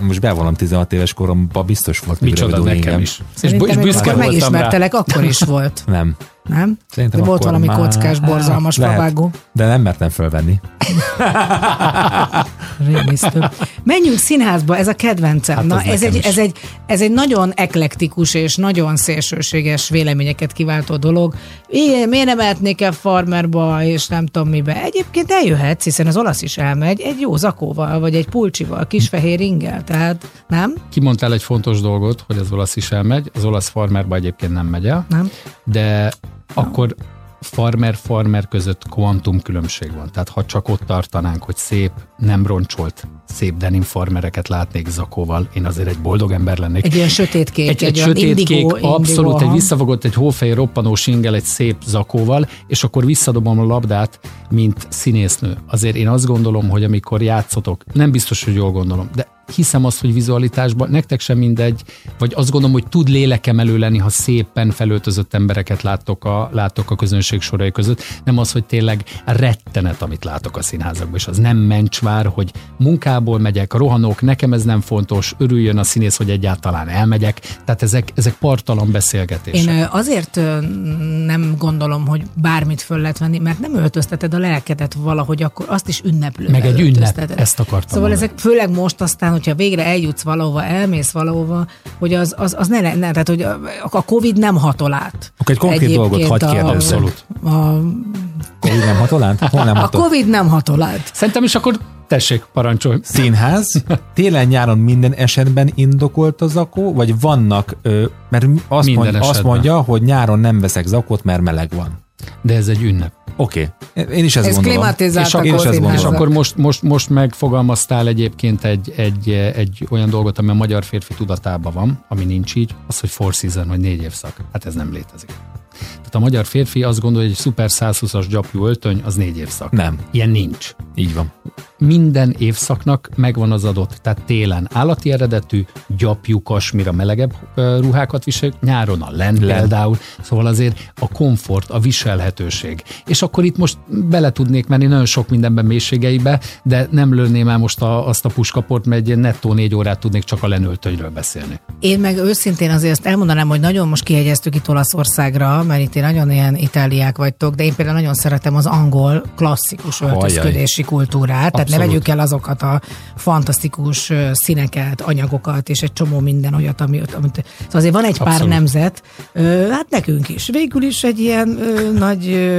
most bevallom 16 éves koromban biztos volt Micsoda nekem is. És, és büszke voltam rá. megismertelek, akkor is volt. Nem. Nem? Szerintem De volt valami már- kockás, borzalmas Lehet, favágó. De nem mertem fölvenni. Rémisztő. Menjünk színházba, ez a kedvencem. Hát Na, ez egy, is. ez, egy, ez egy nagyon eklektikus és nagyon szélsőséges véleményeket kiváltó dolog. Igen, miért nem mehetnék el farmerba, és nem tudom mibe. Egyébként eljöhetsz, hiszen az olasz is elmegy, egy jó zakóval, vagy egy pulcsival, kisfehér ingel, tehát nem? Kimondtál egy fontos dolgot, hogy az olasz is elmegy, az olasz farmerba egyébként nem megy el, Nem? de akkor farmer-farmer között kvantum különbség van. Tehát ha csak ott tartanánk, hogy szép, nem roncsolt, szép denim farmereket látnék zakóval, én azért egy boldog ember lennék. Egy ilyen sötétkék, egy, egy, egy sötétkék, indigo, abszolút, indigo, egy visszafogott, egy hófehér roppanó singel, egy szép zakóval, és akkor visszadobom a labdát, mint színésznő. Azért én azt gondolom, hogy amikor játszotok, nem biztos, hogy jól gondolom, de hiszem azt, hogy vizualitásban nektek sem mindegy, vagy azt gondolom, hogy tud lélekemelő lenni, ha szépen felöltözött embereket láttok a, láttok a közönség sorai között. Nem az, hogy tényleg rettenet, amit látok a színházakban, és az nem mencsvár, hogy munkából megyek, rohanok, nekem ez nem fontos, örüljön a színész, hogy egyáltalán elmegyek. Tehát ezek, ezek partalan beszélgetések. Én azért nem gondolom, hogy bármit föl lehet venni, mert nem öltözteted a lelkedet valahogy, akkor azt is ünneplően Meg egy ünnep, ezt akartam Szóval mondani. ezek főleg most aztán, hogyha végre eljutsz valahova, elmész valahova, hogy az, az, az ne, ne, tehát hogy a, a Covid nem hatol át. Akkor egy konkrét dolgot Egyébként hadd kérdezzem. Abszolút. A, a, Covid nem hatol át? Hol nem a hatol? Covid nem hatol át. Szerintem is akkor tessék, parancsolj. Színház, télen-nyáron minden esetben indokolt a zakó, vagy vannak, mert azt, Minden mond, azt mondja, hogy nyáron nem veszek zakót, mert meleg van. De ez egy ünnep. Oké, okay. én is ezt Ez gondolom. klimatizált És a akkor- én is ezt színházak. És gondolom. akkor most, most, most megfogalmaztál egyébként egy, egy, egy olyan dolgot, ami a magyar férfi tudatában van, ami nincs így, az, hogy four season, vagy négy évszak. Hát ez nem létezik. A magyar férfi azt gondolja, hogy egy szuper 120-as gyapjú öltöny, az négy évszak. Nem. Ilyen nincs. Így van. Minden évszaknak megvan az adott, tehát télen állati eredetű, gyapjú, kasmira melegebb ruhákat viseljük, nyáron a len Len. például, szóval azért a komfort, a viselhetőség. És akkor itt most bele tudnék menni nagyon sok mindenben mélységeibe, de nem lőném el most a, azt a puskaport, mert egy nettó négy órát tudnék csak a lenöltönyről beszélni. Én meg őszintén azért ezt elmondanám, hogy nagyon most kihegyeztük itt Olaszországra, mert itt nagyon ilyen itáliák vagytok, de én például nagyon szeretem az angol klasszikus öltözködési kultúrát, tehát ne Abszolút. vegyük el azokat a fantasztikus színeket, anyagokat és egy csomó minden olyat, ami, amit, szóval azért van egy pár Abszolút. nemzet, hát nekünk is. Végül is egy ilyen nagy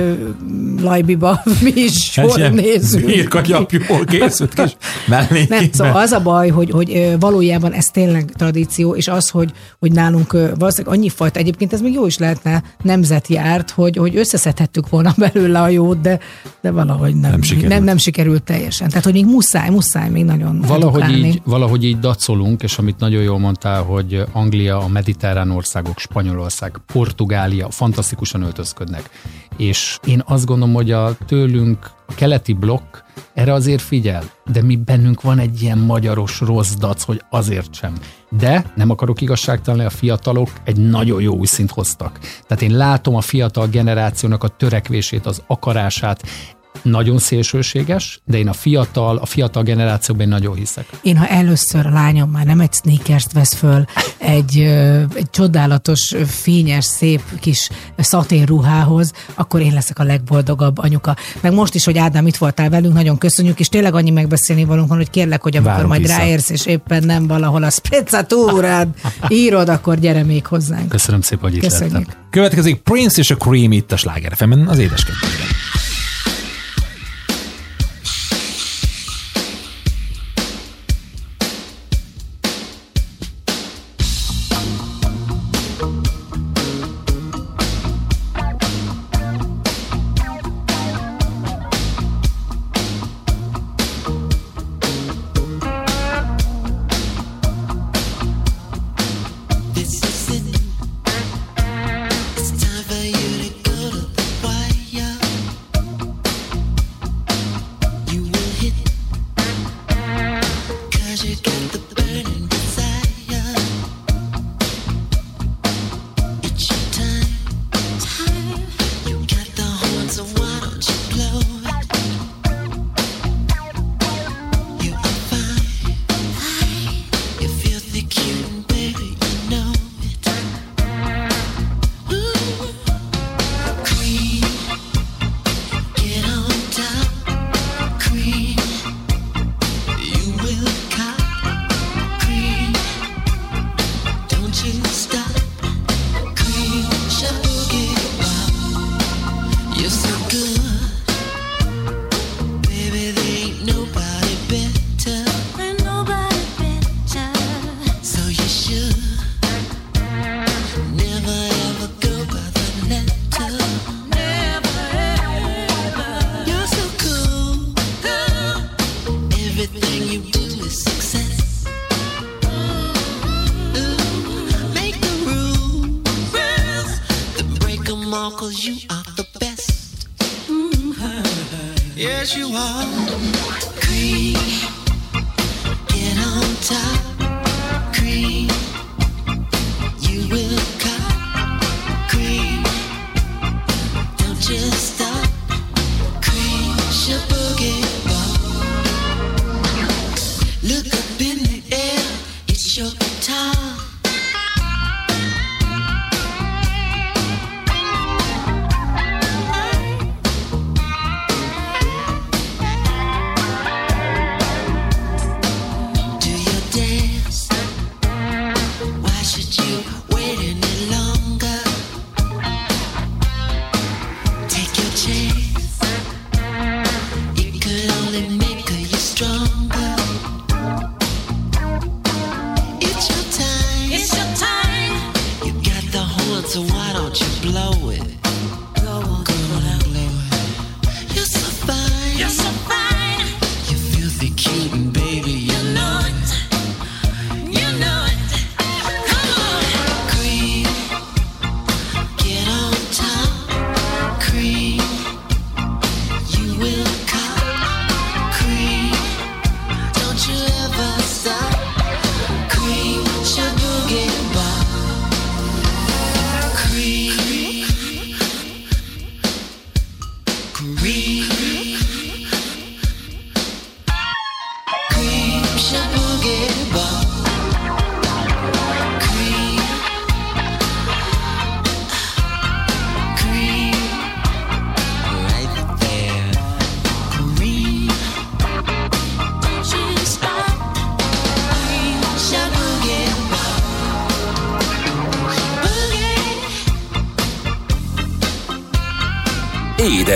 lajbiba mi is sor nézünk. Birka gyapjúból készült kis Nem, szóval az a baj, hogy, hogy valójában ez tényleg tradíció, és az, hogy, hogy nálunk valószínűleg annyi fajta, egyébként ez még jó is lehetne nemzetjárt, hogy, hogy összeszedhettük volna belőle a jót, de, de valahogy nem, Nem sikerült. nem, nem sikerült teljesen. Tehát, hogy még muszáj, muszáj még nagyon Valahogy edukálni. így, valahogy így dacolunk, és amit nagyon jól mondtál, hogy Anglia, a mediterrán országok, Spanyolország, Portugália fantasztikusan öltözködnek. És én azt gondolom, hogy a tőlünk a keleti blokk erre azért figyel, de mi bennünk van egy ilyen magyaros rossz dac, hogy azért sem. De nem akarok igazságtalan, a fiatalok egy nagyon jó új szint hoztak. Tehát én látom a fiatal generációnak a törekvését, az akarását, nagyon szélsőséges, de én a fiatal, a fiatal generációban én nagyon hiszek. Én, ha először a lányom már nem egy sneakers vesz föl, egy, egy csodálatos, fényes, szép kis szatén ruhához, akkor én leszek a legboldogabb anyuka. Meg most is, hogy Ádám itt voltál velünk, nagyon köszönjük, és tényleg annyi megbeszélni valunk van, hogy kérlek, hogy amikor Várunk majd vissza. ráérsz, és éppen nem valahol a sprezzatórád írod, akkor gyere még hozzánk. Köszönöm szépen, hogy itt Köszönjük. lettem. Következik Prince és a Cream itt a Sláger az édeskedvesben.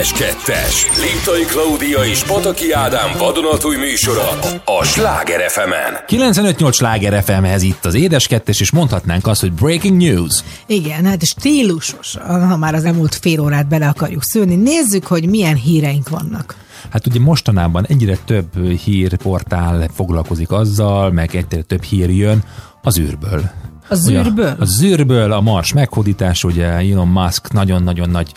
Édes Kettes. Liptai Klaudia és Pataki Ádám vadonatúj műsora a Sláger fm 95-8 sláger FM-hez itt az édes kettes, és mondhatnánk azt, hogy breaking news. Igen, hát stílusos, ha már az elmúlt fél órát bele akarjuk szőni. Nézzük, hogy milyen híreink vannak. Hát ugye mostanában egyre több hírportál foglalkozik azzal, meg egyre több hír jön az űrből. A zűrből? Ugye, a zűrből, a Mars meghódítás, ugye Elon Musk nagyon-nagyon nagy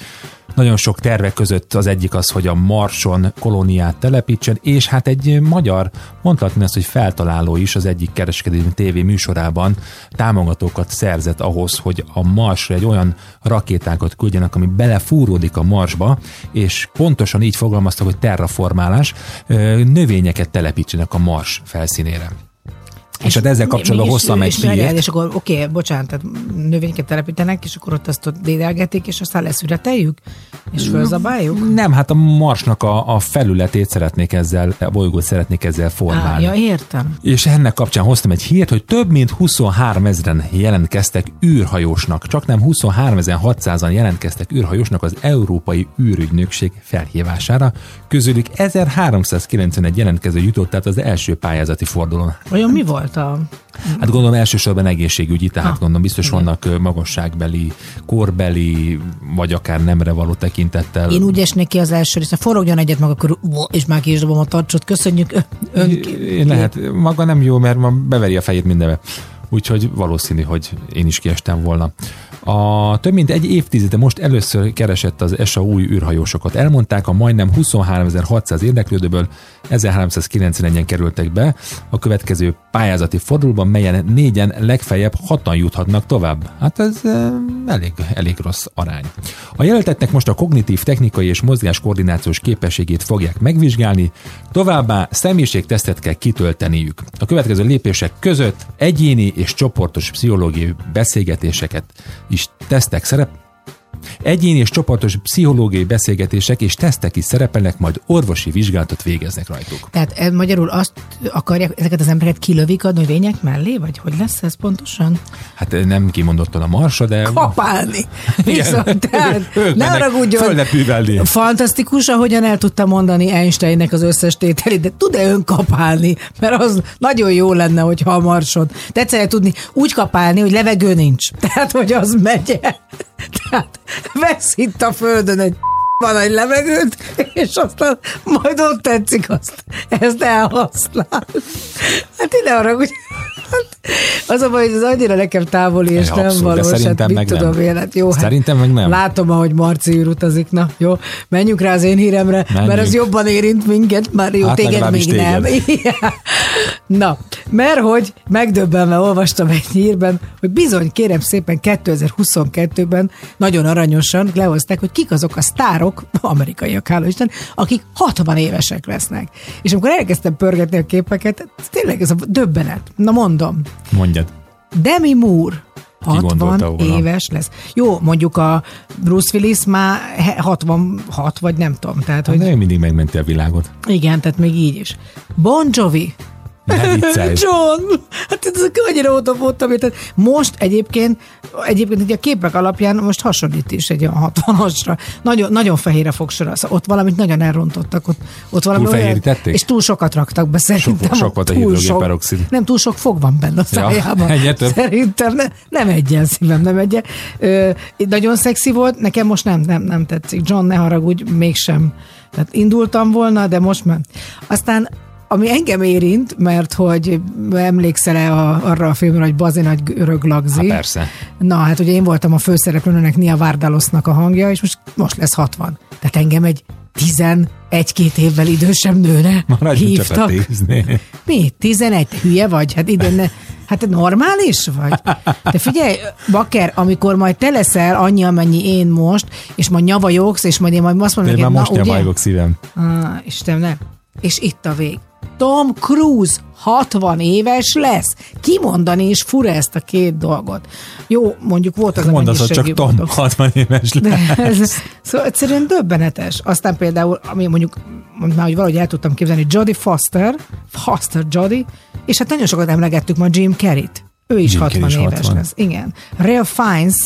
nagyon sok tervek között az egyik az, hogy a Marson kolóniát telepítsen, és hát egy magyar, mondhatni azt, hogy feltaláló is az egyik kereskedelmi tévé műsorában támogatókat szerzett ahhoz, hogy a Marsra egy olyan rakétákat küldjenek, ami belefúródik a Marsba, és pontosan így fogalmaztak, hogy terraformálás, növényeket telepítsenek a Mars felszínére. És hát ezzel kapcsolatban hosszan megy és, és, és akkor oké, okay, bocsánat, tehát növényeket telepítenek, és akkor ott azt ott dédelgetik, és aztán leszüreteljük, és fölzabáljuk? Nem, hát a Marsnak a, a felületét szeretnék ezzel, a bolygót szeretnék ezzel Á, formálni. ja, értem. És ennek kapcsán hoztam egy hírt, hogy több mint 23 ezeren jelentkeztek űrhajósnak. Csak nem 23 600-an jelentkeztek űrhajósnak az Európai űrügynökség felhívására. Közülük 1391 jelentkező jutott tehát az első pályázati fordulón. Olyan mi volt a... Hát gondolom elsősorban egészségügyi, tehát Ha, gondolom biztos igen. vannak magasságbeli, korbeli, vagy akár nemre való tekintettel. Én úgy esnék ki az első része, forogjon egyet maga körül, és már ki is dobom a tartsot, köszönjük ön, lehet, maga nem jó, mert ma beveri a fejét mindenbe. Úgyhogy valószínű, hogy én is kiestem volna. A több mint egy évtizede most először keresett az ESA új űrhajósokat. Elmondták, a majdnem 23.600 érdeklődőből 1391-en kerültek be a következő pályázati fordulóban, melyen négyen legfeljebb hatan juthatnak tovább. Hát ez elég, elég rossz arány. A jelöltetnek most a kognitív, technikai és mozgás koordinációs képességét fogják megvizsgálni, továbbá személyiségtesztet kell kitölteniük. A következő lépések között egyéni és csoportos pszichológiai beszélgetéseket is tesztek szerep, Egyéni és csoportos pszichológiai beszélgetések és tesztek is szerepelnek, majd orvosi vizsgálatot végeznek rajtuk. Tehát eh, magyarul azt akarják, ezeket az embereket kilövik a növények mellé, vagy hogy lesz ez pontosan? Hát eh, nem kimondottan a marsa, de... Kapálni. Viszont, tehát, ne haragudjon. Fantasztikus, ahogyan el tudta mondani Einsteinnek az összes tételét, de tud-e ön kapálni? Mert az nagyon jó lenne, hogyha a marson. Tetszene tudni úgy kapálni, hogy levegő nincs. Tehát, hogy az megy el. Tehát vesz itt a földön egy van egy levegőt, és aztán majd ott tetszik azt, ezt elhasznál. Hát ide arra, hogy Az a baj, hogy ez annyira nekem távoli, és nem abszolút, de valós. szerintem hát meg mit nem. tudom én, hát jó. hát Szerintem meg nem. Látom, ahogy Marci úr utazik, na jó, menjünk rá az én híremre, Menjünk. mert ez jobban érint minket, már jó, Hát téged még nem. Igen. Na, mert hogy megdöbbenve olvastam egy hírben, hogy bizony, kérem szépen 2022-ben nagyon aranyosan lehozták, hogy kik azok a sztárok, amerikaiak, hála Isten, akik 60 évesek lesznek. És amikor elkezdtem pörgetni a képeket, tényleg ez a döbbenet. Na mondom, Mondjad. Demi Moore 60 gondolta volna? éves lesz. Jó, mondjuk a Bruce Willis már he- 66, vagy nem tudom. Tehát, Hát hogy mindig megmenti a világot. igen, tehát még így is. Bon Jovi. Ne viccelj. John! Hát ez annyira voltam, tehát most egyébként, egyébként ugye a képek alapján most hasonlít is egy olyan 60-asra. Nagyon, nagyon fehére fogsora, szóval ott valamit nagyon elrontottak, ott, ott valami olyan, Túlfehérítették? és túl sokat raktak be szerintem. sok volt a Túl hidrogénperoxid. sok- Nem, túl sok fog van benne a Ja, szájában. egyre több. Szerintem ne, nem egyen szívem, nem egyen. Ö, nagyon szexi volt, nekem most nem, nem, nem tetszik. John, ne haragudj, mégsem. Tehát indultam volna, de most már. Aztán ami engem érint, mert hogy emlékszel-e a, arra a filmre, hogy Bazi nagy örök lagzi. Hát persze. Na, hát ugye én voltam a főszereplőnek Nia Vardalosnak a hangja, és most, most lesz 60. Tehát engem egy 11-két évvel idősebb nőre a hívtak. Mi? 11? Te hülye vagy? Hát ide ne... Hát te normális vagy? De figyelj, Baker, amikor majd te leszel annyi, amennyi én most, és majd nyavajogsz, és majd én majd azt mondom, neked, most na, ugye? szívem. Ah, Istenem, nem. És itt a vég. Tom Cruise 60 éves lesz. Kimondani is fura ezt a két dolgot. Jó, mondjuk volt az a Mondasz, mennyiségű csak Tom boldog. 60 éves De lesz. ez, szóval egyszerűen döbbenetes. Aztán például, ami mondjuk már hogy valahogy el tudtam képzelni, Jodie Foster, Foster Jodie, és hát nagyon sokat emlegettük ma Jim Carrey-t. Ő is Jim 60 Carrey is éves 60. lesz. Igen. Ralph Fiennes,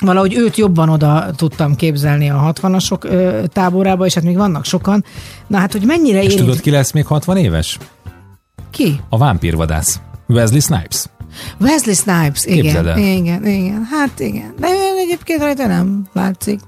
valahogy őt jobban oda tudtam képzelni a 60-asok ö, táborába, és hát még vannak sokan. Na hát, hogy mennyire És érint... tudod, ki lesz még 60 éves? Ki? A vámpírvadász. Wesley Snipes. Wesley Snipes, igen. Igen, igen. Hát igen. De egyébként rajta nem látszik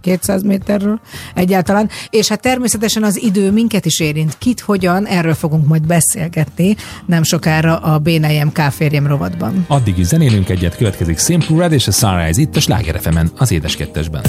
200 méterről egyáltalán. És hát természetesen az idő minket is érint. Kit, hogyan, erről fogunk majd beszélgetni nem sokára a Bénejem Káférjem rovatban. Addig is zenélünk egyet, következik Simple Red és a Sunrise itt a Sláger az édes kettesben.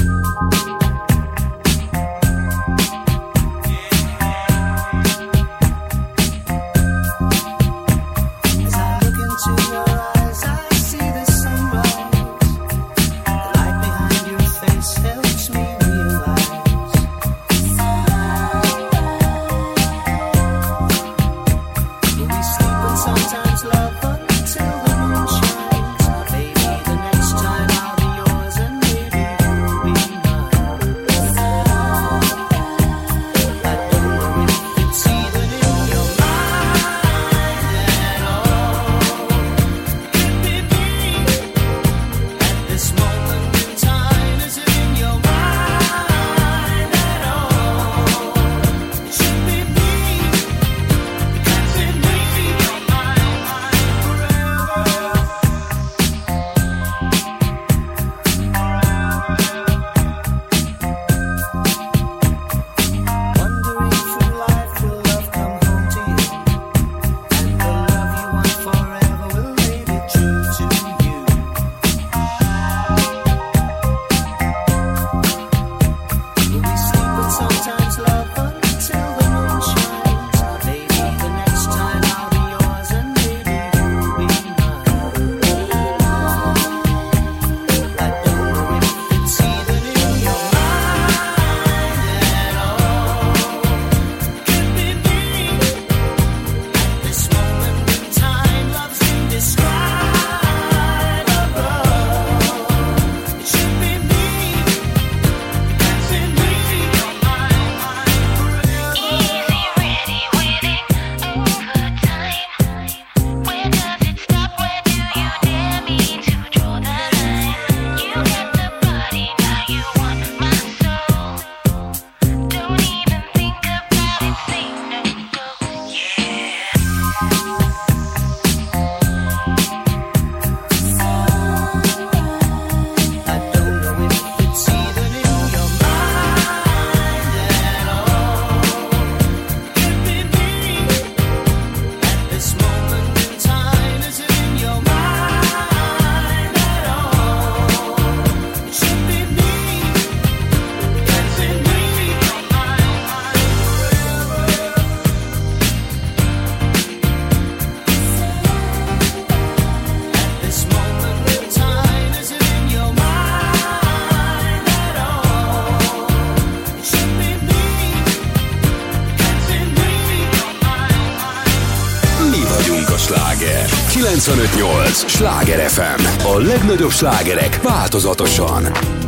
Legnagyobb slágerek változatosan!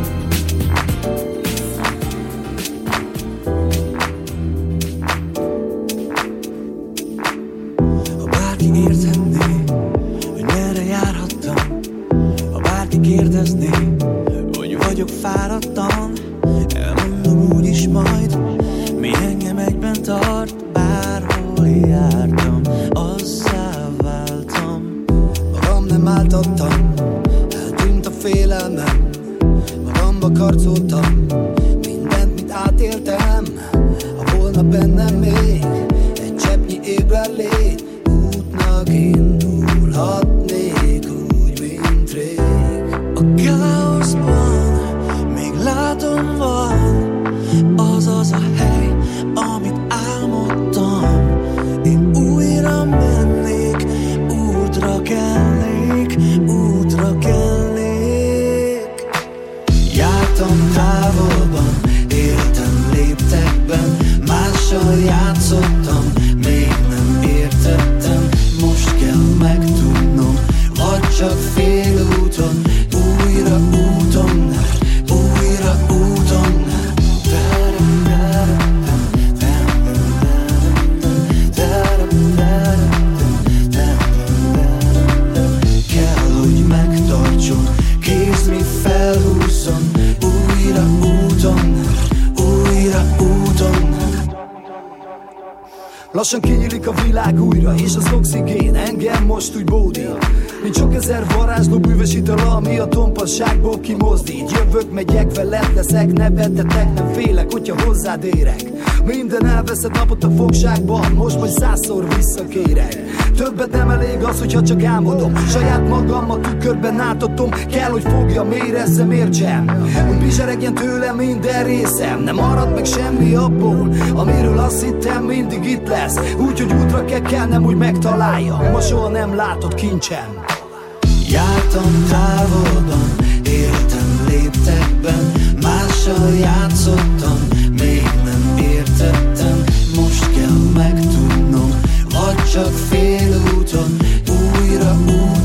Veled leszek, nevetetek, nem félek, hogyha hozzád érek. Minden elveszett napot a fogságban, most majd százszor visszakérek. Többet nem elég az, hogyha csak álmodom. Saját magam a tükörben átadom, kell, hogy fogjam, érezzem, értsem. Hogy bizseregjen tőlem minden részem, nem marad meg semmi abból, amiről azt hittem mindig itt lesz. Úgyhogy útra kell kelnem, hogy megtaláljam, ma soha nem látott kincsem. Jártam távolban, mással játszottam, még nem értettem, most kell megtudnom, vagy csak félúton, újra úton,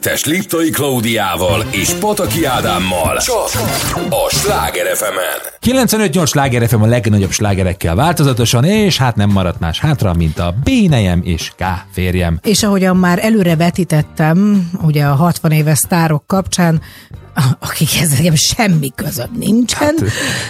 2022-es Liptai Klaudiával és Pataki Ádámmal. Csak a Sláger fm 95-8 Sláger FM a legnagyobb slágerekkel változatosan, és hát nem maradt más hátra, mint a Bénejem és K férjem. És ahogyan már előre vetítettem, ugye a 60 éves sztárok kapcsán, akikhez nekem semmi közöm nincsen,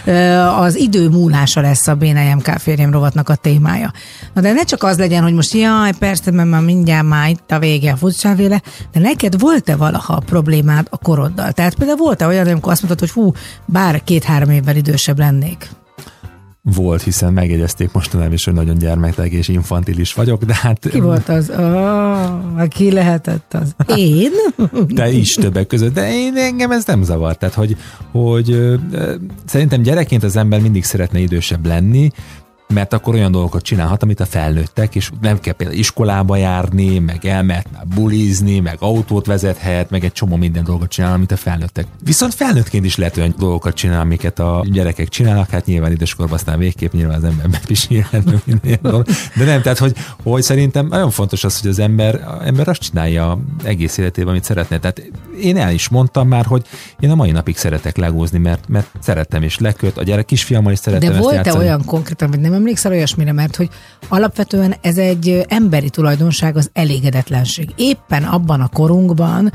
hát, az idő múlása lesz a BNMK férjem rovatnak a témája. Na de ne csak az legyen, hogy most jaj, persze, mert már mindjárt már itt a vége, fussál véle, de neked volt-e valaha problémád a koroddal? Tehát például volt-e olyan, amikor azt mondtad, hogy hú, bár két-három évvel idősebb lennék? Volt, hiszen megjegyezték mostanában is, hogy nagyon gyermekteg és infantilis vagyok, de hát... Ki volt az? Oh, ki lehetett az? Én? De is többek között, de én engem ez nem zavar. Tehát, hogy, hogy szerintem gyerekként az ember mindig szeretne idősebb lenni, mert akkor olyan dolgokat csinálhat, amit a felnőttek, és nem kell például iskolába járni, meg elmehet már bulizni, meg autót vezethet, meg egy csomó minden dolgot csinál, amit a felnőttek. Viszont felnőttként is lehet olyan dolgokat csinálni, amiket a gyerekek csinálnak, hát nyilván időskorban aztán végképp nyilván az ember dolog. De nem, tehát hogy, hogy szerintem nagyon fontos az, hogy az ember, az ember azt csinálja egész életében, amit szeretne. Tehát én el is mondtam már, hogy én a mai napig szeretek legózni, mert, mert szerettem és leköt, a gyerek kisfiammal is szeretem De volt-e olyan konkrétan, hogy nem emlékszel olyasmire, mert hogy alapvetően ez egy emberi tulajdonság, az elégedetlenség. Éppen abban a korunkban,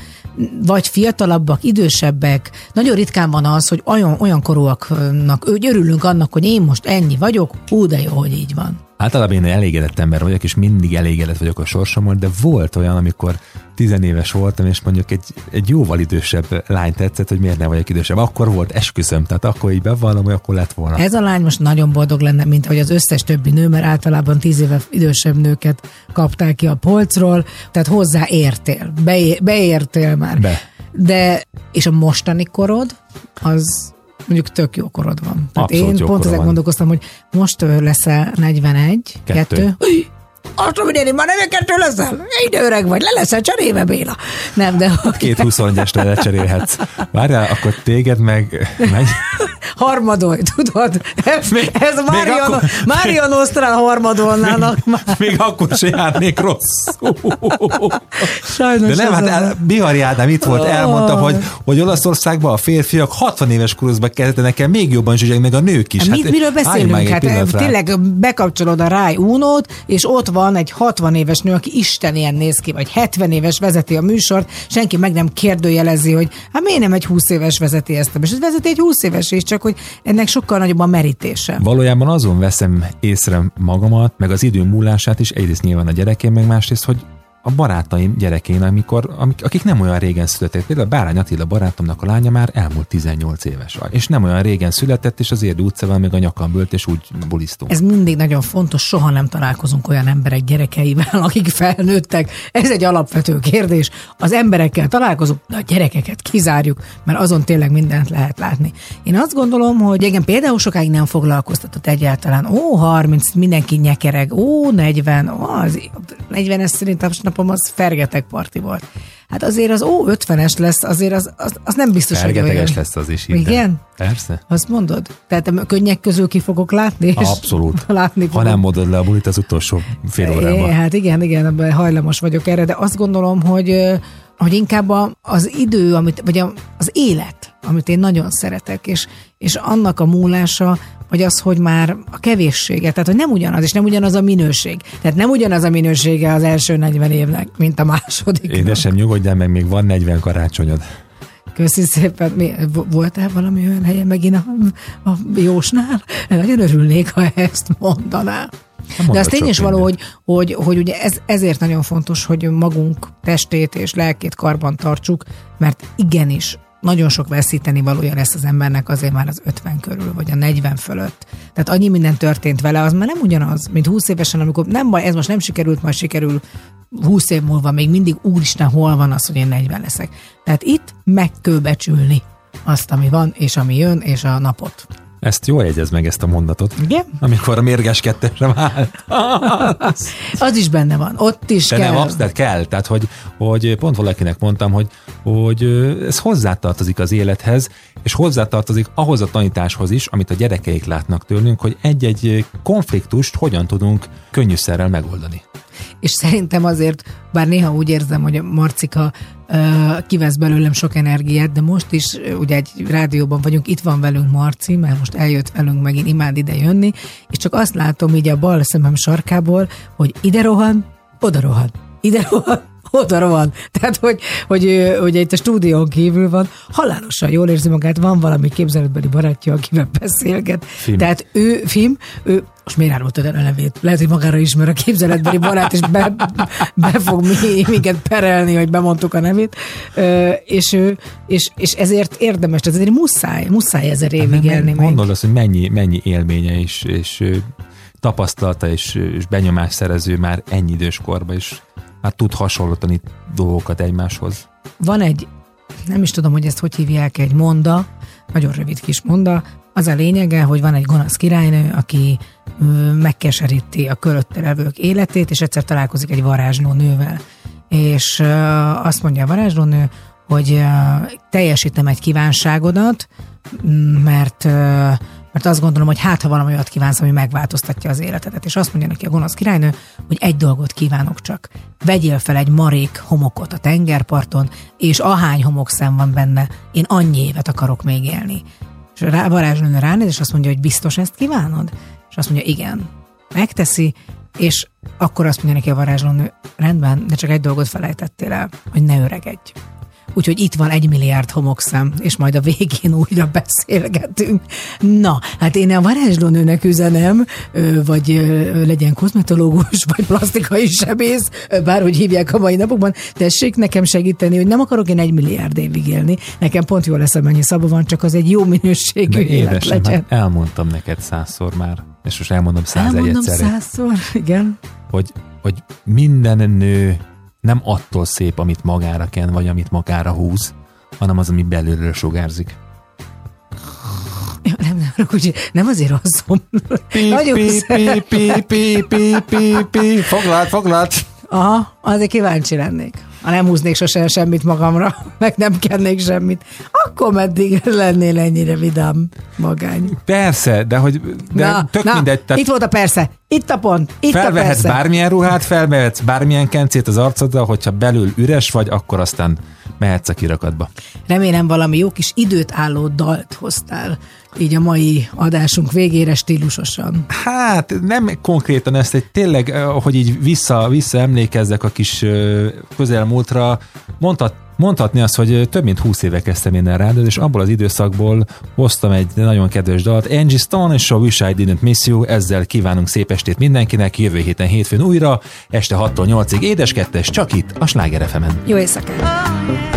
vagy fiatalabbak, idősebbek, nagyon ritkán van az, hogy olyan, olyan korúaknak, hogy örülünk annak, hogy én most ennyi vagyok, hú, de jó, hogy így van. Általában én elégedett ember vagyok, és mindig elégedett vagyok a sorsommal, de volt olyan, amikor tizenéves voltam, és mondjuk egy, egy jóval idősebb lány tetszett, hogy miért nem vagyok idősebb. Akkor volt esküszöm, tehát akkor így bevallom, hogy akkor lett volna. Ez a lány most nagyon boldog lenne, mint ahogy az összes többi nő, mert általában tíz éve idősebb nőket kapták ki a polcról, tehát hozzáértél, beé- beértél már. Be. De, és a mostani korod, az mondjuk tök jó korod van. Tehát én pont ezek gondolkoztam, hogy most leszel 41, 2. Attól mindenni, már nem kettő leszel. Ide öreg vagy, le leszel cserébe, Béla. Nem, de... Két 21-es lecserélhetsz. Várjál, akkor téged meg... Megy. Harmadoly, tudod? Ez, még, ez Marian, akkor... Marian Osztrán harmadolnának még, már. Még akkor se járnék rossz. Sajnos. De nem, hát el, Bihari Ádám itt volt, elmondta, hogy, hogy Olaszországban a férfiak 60 éves koruszban kezdte nekem még jobban zsügyek, meg a nők is. Hát, hát mit, miről beszélünk? Hát, tényleg bekapcsolod a Ráj únót és ott van egy 60 éves nő, aki Isten néz ki, vagy 70 éves vezeti a műsort, senki meg nem kérdőjelezi, hogy hát miért nem egy 20 éves vezeti ezt, és ez vezeti egy 20 éves is, csak hogy ennek sokkal nagyobb a merítése. Valójában azon veszem észre magamat, meg az idő múlását is, egyrészt nyilván a gyerekeim, meg másrészt, hogy a barátaim gyerekén, amikor, amik, akik nem olyan régen születtek. Például Bárány Attila barátomnak a lánya már elmúlt 18 éves. És nem olyan régen született, és az Érdi utcában még a nyakam bőlt, és úgy bulisztunk. Ez mindig nagyon fontos, soha nem találkozunk olyan emberek gyerekeivel, akik felnőttek. Ez egy alapvető kérdés. Az emberekkel találkozunk, de a gyerekeket kizárjuk, mert azon tényleg mindent lehet látni. Én azt gondolom, hogy igen, például sokáig nem foglalkoztatott egyáltalán. Ó, 30, mindenki nyekereg. Ó, 40, ó, az 40 es szerintem napom az fergeteg parti volt. Hát azért az ó, 50-es lesz, azért az, az, az nem biztos, hogy olyan. Fergeteges lesz az is. innen. Igen? Persze. Azt mondod? Tehát a könnyek közül ki fogok látni? És Abszolút. látni Ha fogom. nem mondod le a bulit az utolsó fél É, órában. hát igen, igen, ebben hajlamos vagyok erre, de azt gondolom, hogy, hogy inkább az idő, amit, vagy az élet, amit én nagyon szeretek, és, és annak a múlása, vagy az, hogy már a kevésssége, tehát hogy nem ugyanaz, és nem ugyanaz a minőség. Tehát nem ugyanaz a minősége az első 40 évnek, mint a második. Édesem, nyugodjál meg, még van 40 karácsonyod. Köszi szépen. Mi, vo- voltál valami olyan helyen megint a, a Jósnál? Nagyon örülnék, ha ezt mondaná. De mondott az tény is való, hogy, hogy, hogy ugye ez, ezért nagyon fontos, hogy magunk testét és lelkét karban tartsuk, mert igenis nagyon sok veszíteni valója lesz az embernek azért már az 50 körül, vagy a 40 fölött. Tehát annyi minden történt vele, az már nem ugyanaz, mint 20 évesen, amikor nem baj, ez most nem sikerült, majd sikerül 20 év múlva, még mindig úristen, hol van az, hogy én 40 leszek. Tehát itt megkőbecsülni azt, ami van, és ami jön, és a napot. Ezt jól jegyez meg ezt a mondatot. Igen? Amikor a mérges kettesre vált. Az is benne van, ott is De kell. nem, abszolút kell. Tehát, hogy, hogy pont valakinek mondtam, hogy, hogy ez hozzátartozik az élethez, és hozzátartozik ahhoz a tanításhoz is, amit a gyerekeik látnak tőlünk, hogy egy-egy konfliktust hogyan tudunk könnyűszerrel megoldani. És szerintem azért, bár néha úgy érzem, hogy a Marcika kivesz belőlem sok energiát, de most is ugye egy rádióban vagyunk, itt van velünk Marci, mert most eljött velünk megint, imád ide jönni, és csak azt látom így a bal szemem sarkából, hogy ide rohan, oda rohan, ide rohan, oda rohan. Tehát, hogy, hogy, hogy itt a stúdión kívül van, halálosan jól érzi magát, van valami képzeletbeli barátja, akivel beszélget. Film. Tehát ő, film, ő, most miért árultad el a nevét? Lehet, hogy magára ismer a képzeletbeli barát, és be, be fog mi, minket perelni, hogy bemondtuk a nevét. Ö, és, és, és ezért érdemes, tehát ezért muszáj, muszáj ezer évig élni még. Mondod azt, hogy mennyi, mennyi élménye is, és tapasztalata és, és benyomás szerező már ennyi idős korban, és már tud hasonlítani dolgokat egymáshoz. Van egy, nem is tudom, hogy ezt hogy hívják, egy monda, nagyon rövid kis monda, az a lényege, hogy van egy gonosz királynő, aki megkeseríti a körötte levők életét, és egyszer találkozik egy varázsló nővel. És azt mondja a varázslónő, hogy teljesítem egy kívánságodat, mert mert azt gondolom, hogy hát, ha valami olyat kívánsz, ami megváltoztatja az életedet. És azt mondja neki a gonosz királynő, hogy egy dolgot kívánok csak. Vegyél fel egy marék homokot a tengerparton, és ahány homokszem van benne, én annyi évet akarok még élni. És a rá, varázslónő ránéz, és azt mondja, hogy biztos ezt kívánod? És azt mondja, igen. Megteszi, és akkor azt mondja neki a varázslónő, rendben, de csak egy dolgot felejtettél el, hogy ne öregedj. Úgyhogy itt van egy milliárd homokszem, és majd a végén újra beszélgetünk. Na, hát én a varázslónőnek üzenem, vagy legyen kozmetológus, vagy plastikai sebész, bárhogy hívják a mai napokban, tessék nekem segíteni, hogy nem akarok én egy milliárd évig élni. Nekem pont jól lesz, amennyi szaba van, csak az egy jó minőségű De élet édesem, legyen. hát elmondtam neked százszor már, és most elmondom százegy Elmondom százszor, igen. hogy, hogy minden nő nem attól szép, amit magára ken, vagy amit magára húz, hanem az, ami belülről sugárzik. Ja, nem, nem, úgy, nem azért rosszom. Pi, Nagyon pi, szeretem. pi, pi, pi, pi, pi. Foglalt, foglalt. Aha, azért kíváncsi lennék. Ha nem húznék sose semmit magamra, meg nem kennék semmit, akkor meddig lennél ennyire vidám magány. Persze, de hogy de na, tök na, mindegy, tehát itt volt a persze, itt a pont, itt a felvehetsz persze. bármilyen ruhát, felvehetsz bármilyen kencét az arcodra, hogyha belül üres vagy, akkor aztán mehetsz a kirakatba. Remélem valami jó kis időt álló dalt hoztál, így a mai adásunk végére stílusosan. Hát nem konkrétan ezt, egy tényleg, eh, hogy így vissza, vissza emlékezzek a kis ö, közelmúltra, mondhat, mondhatni azt, hogy ö, több mint 20 éve kezdtem én el rádiót, és abból az időszakból hoztam egy nagyon kedves dalt. Angie Stone és a Wish I Didn't Miss You, ezzel kívánunk szép estét mindenkinek, jövő héten hétfőn újra, este 6-tól 8-ig édes kettes, csak itt, a Sláger FM-en. Jó éjszakát! Oh,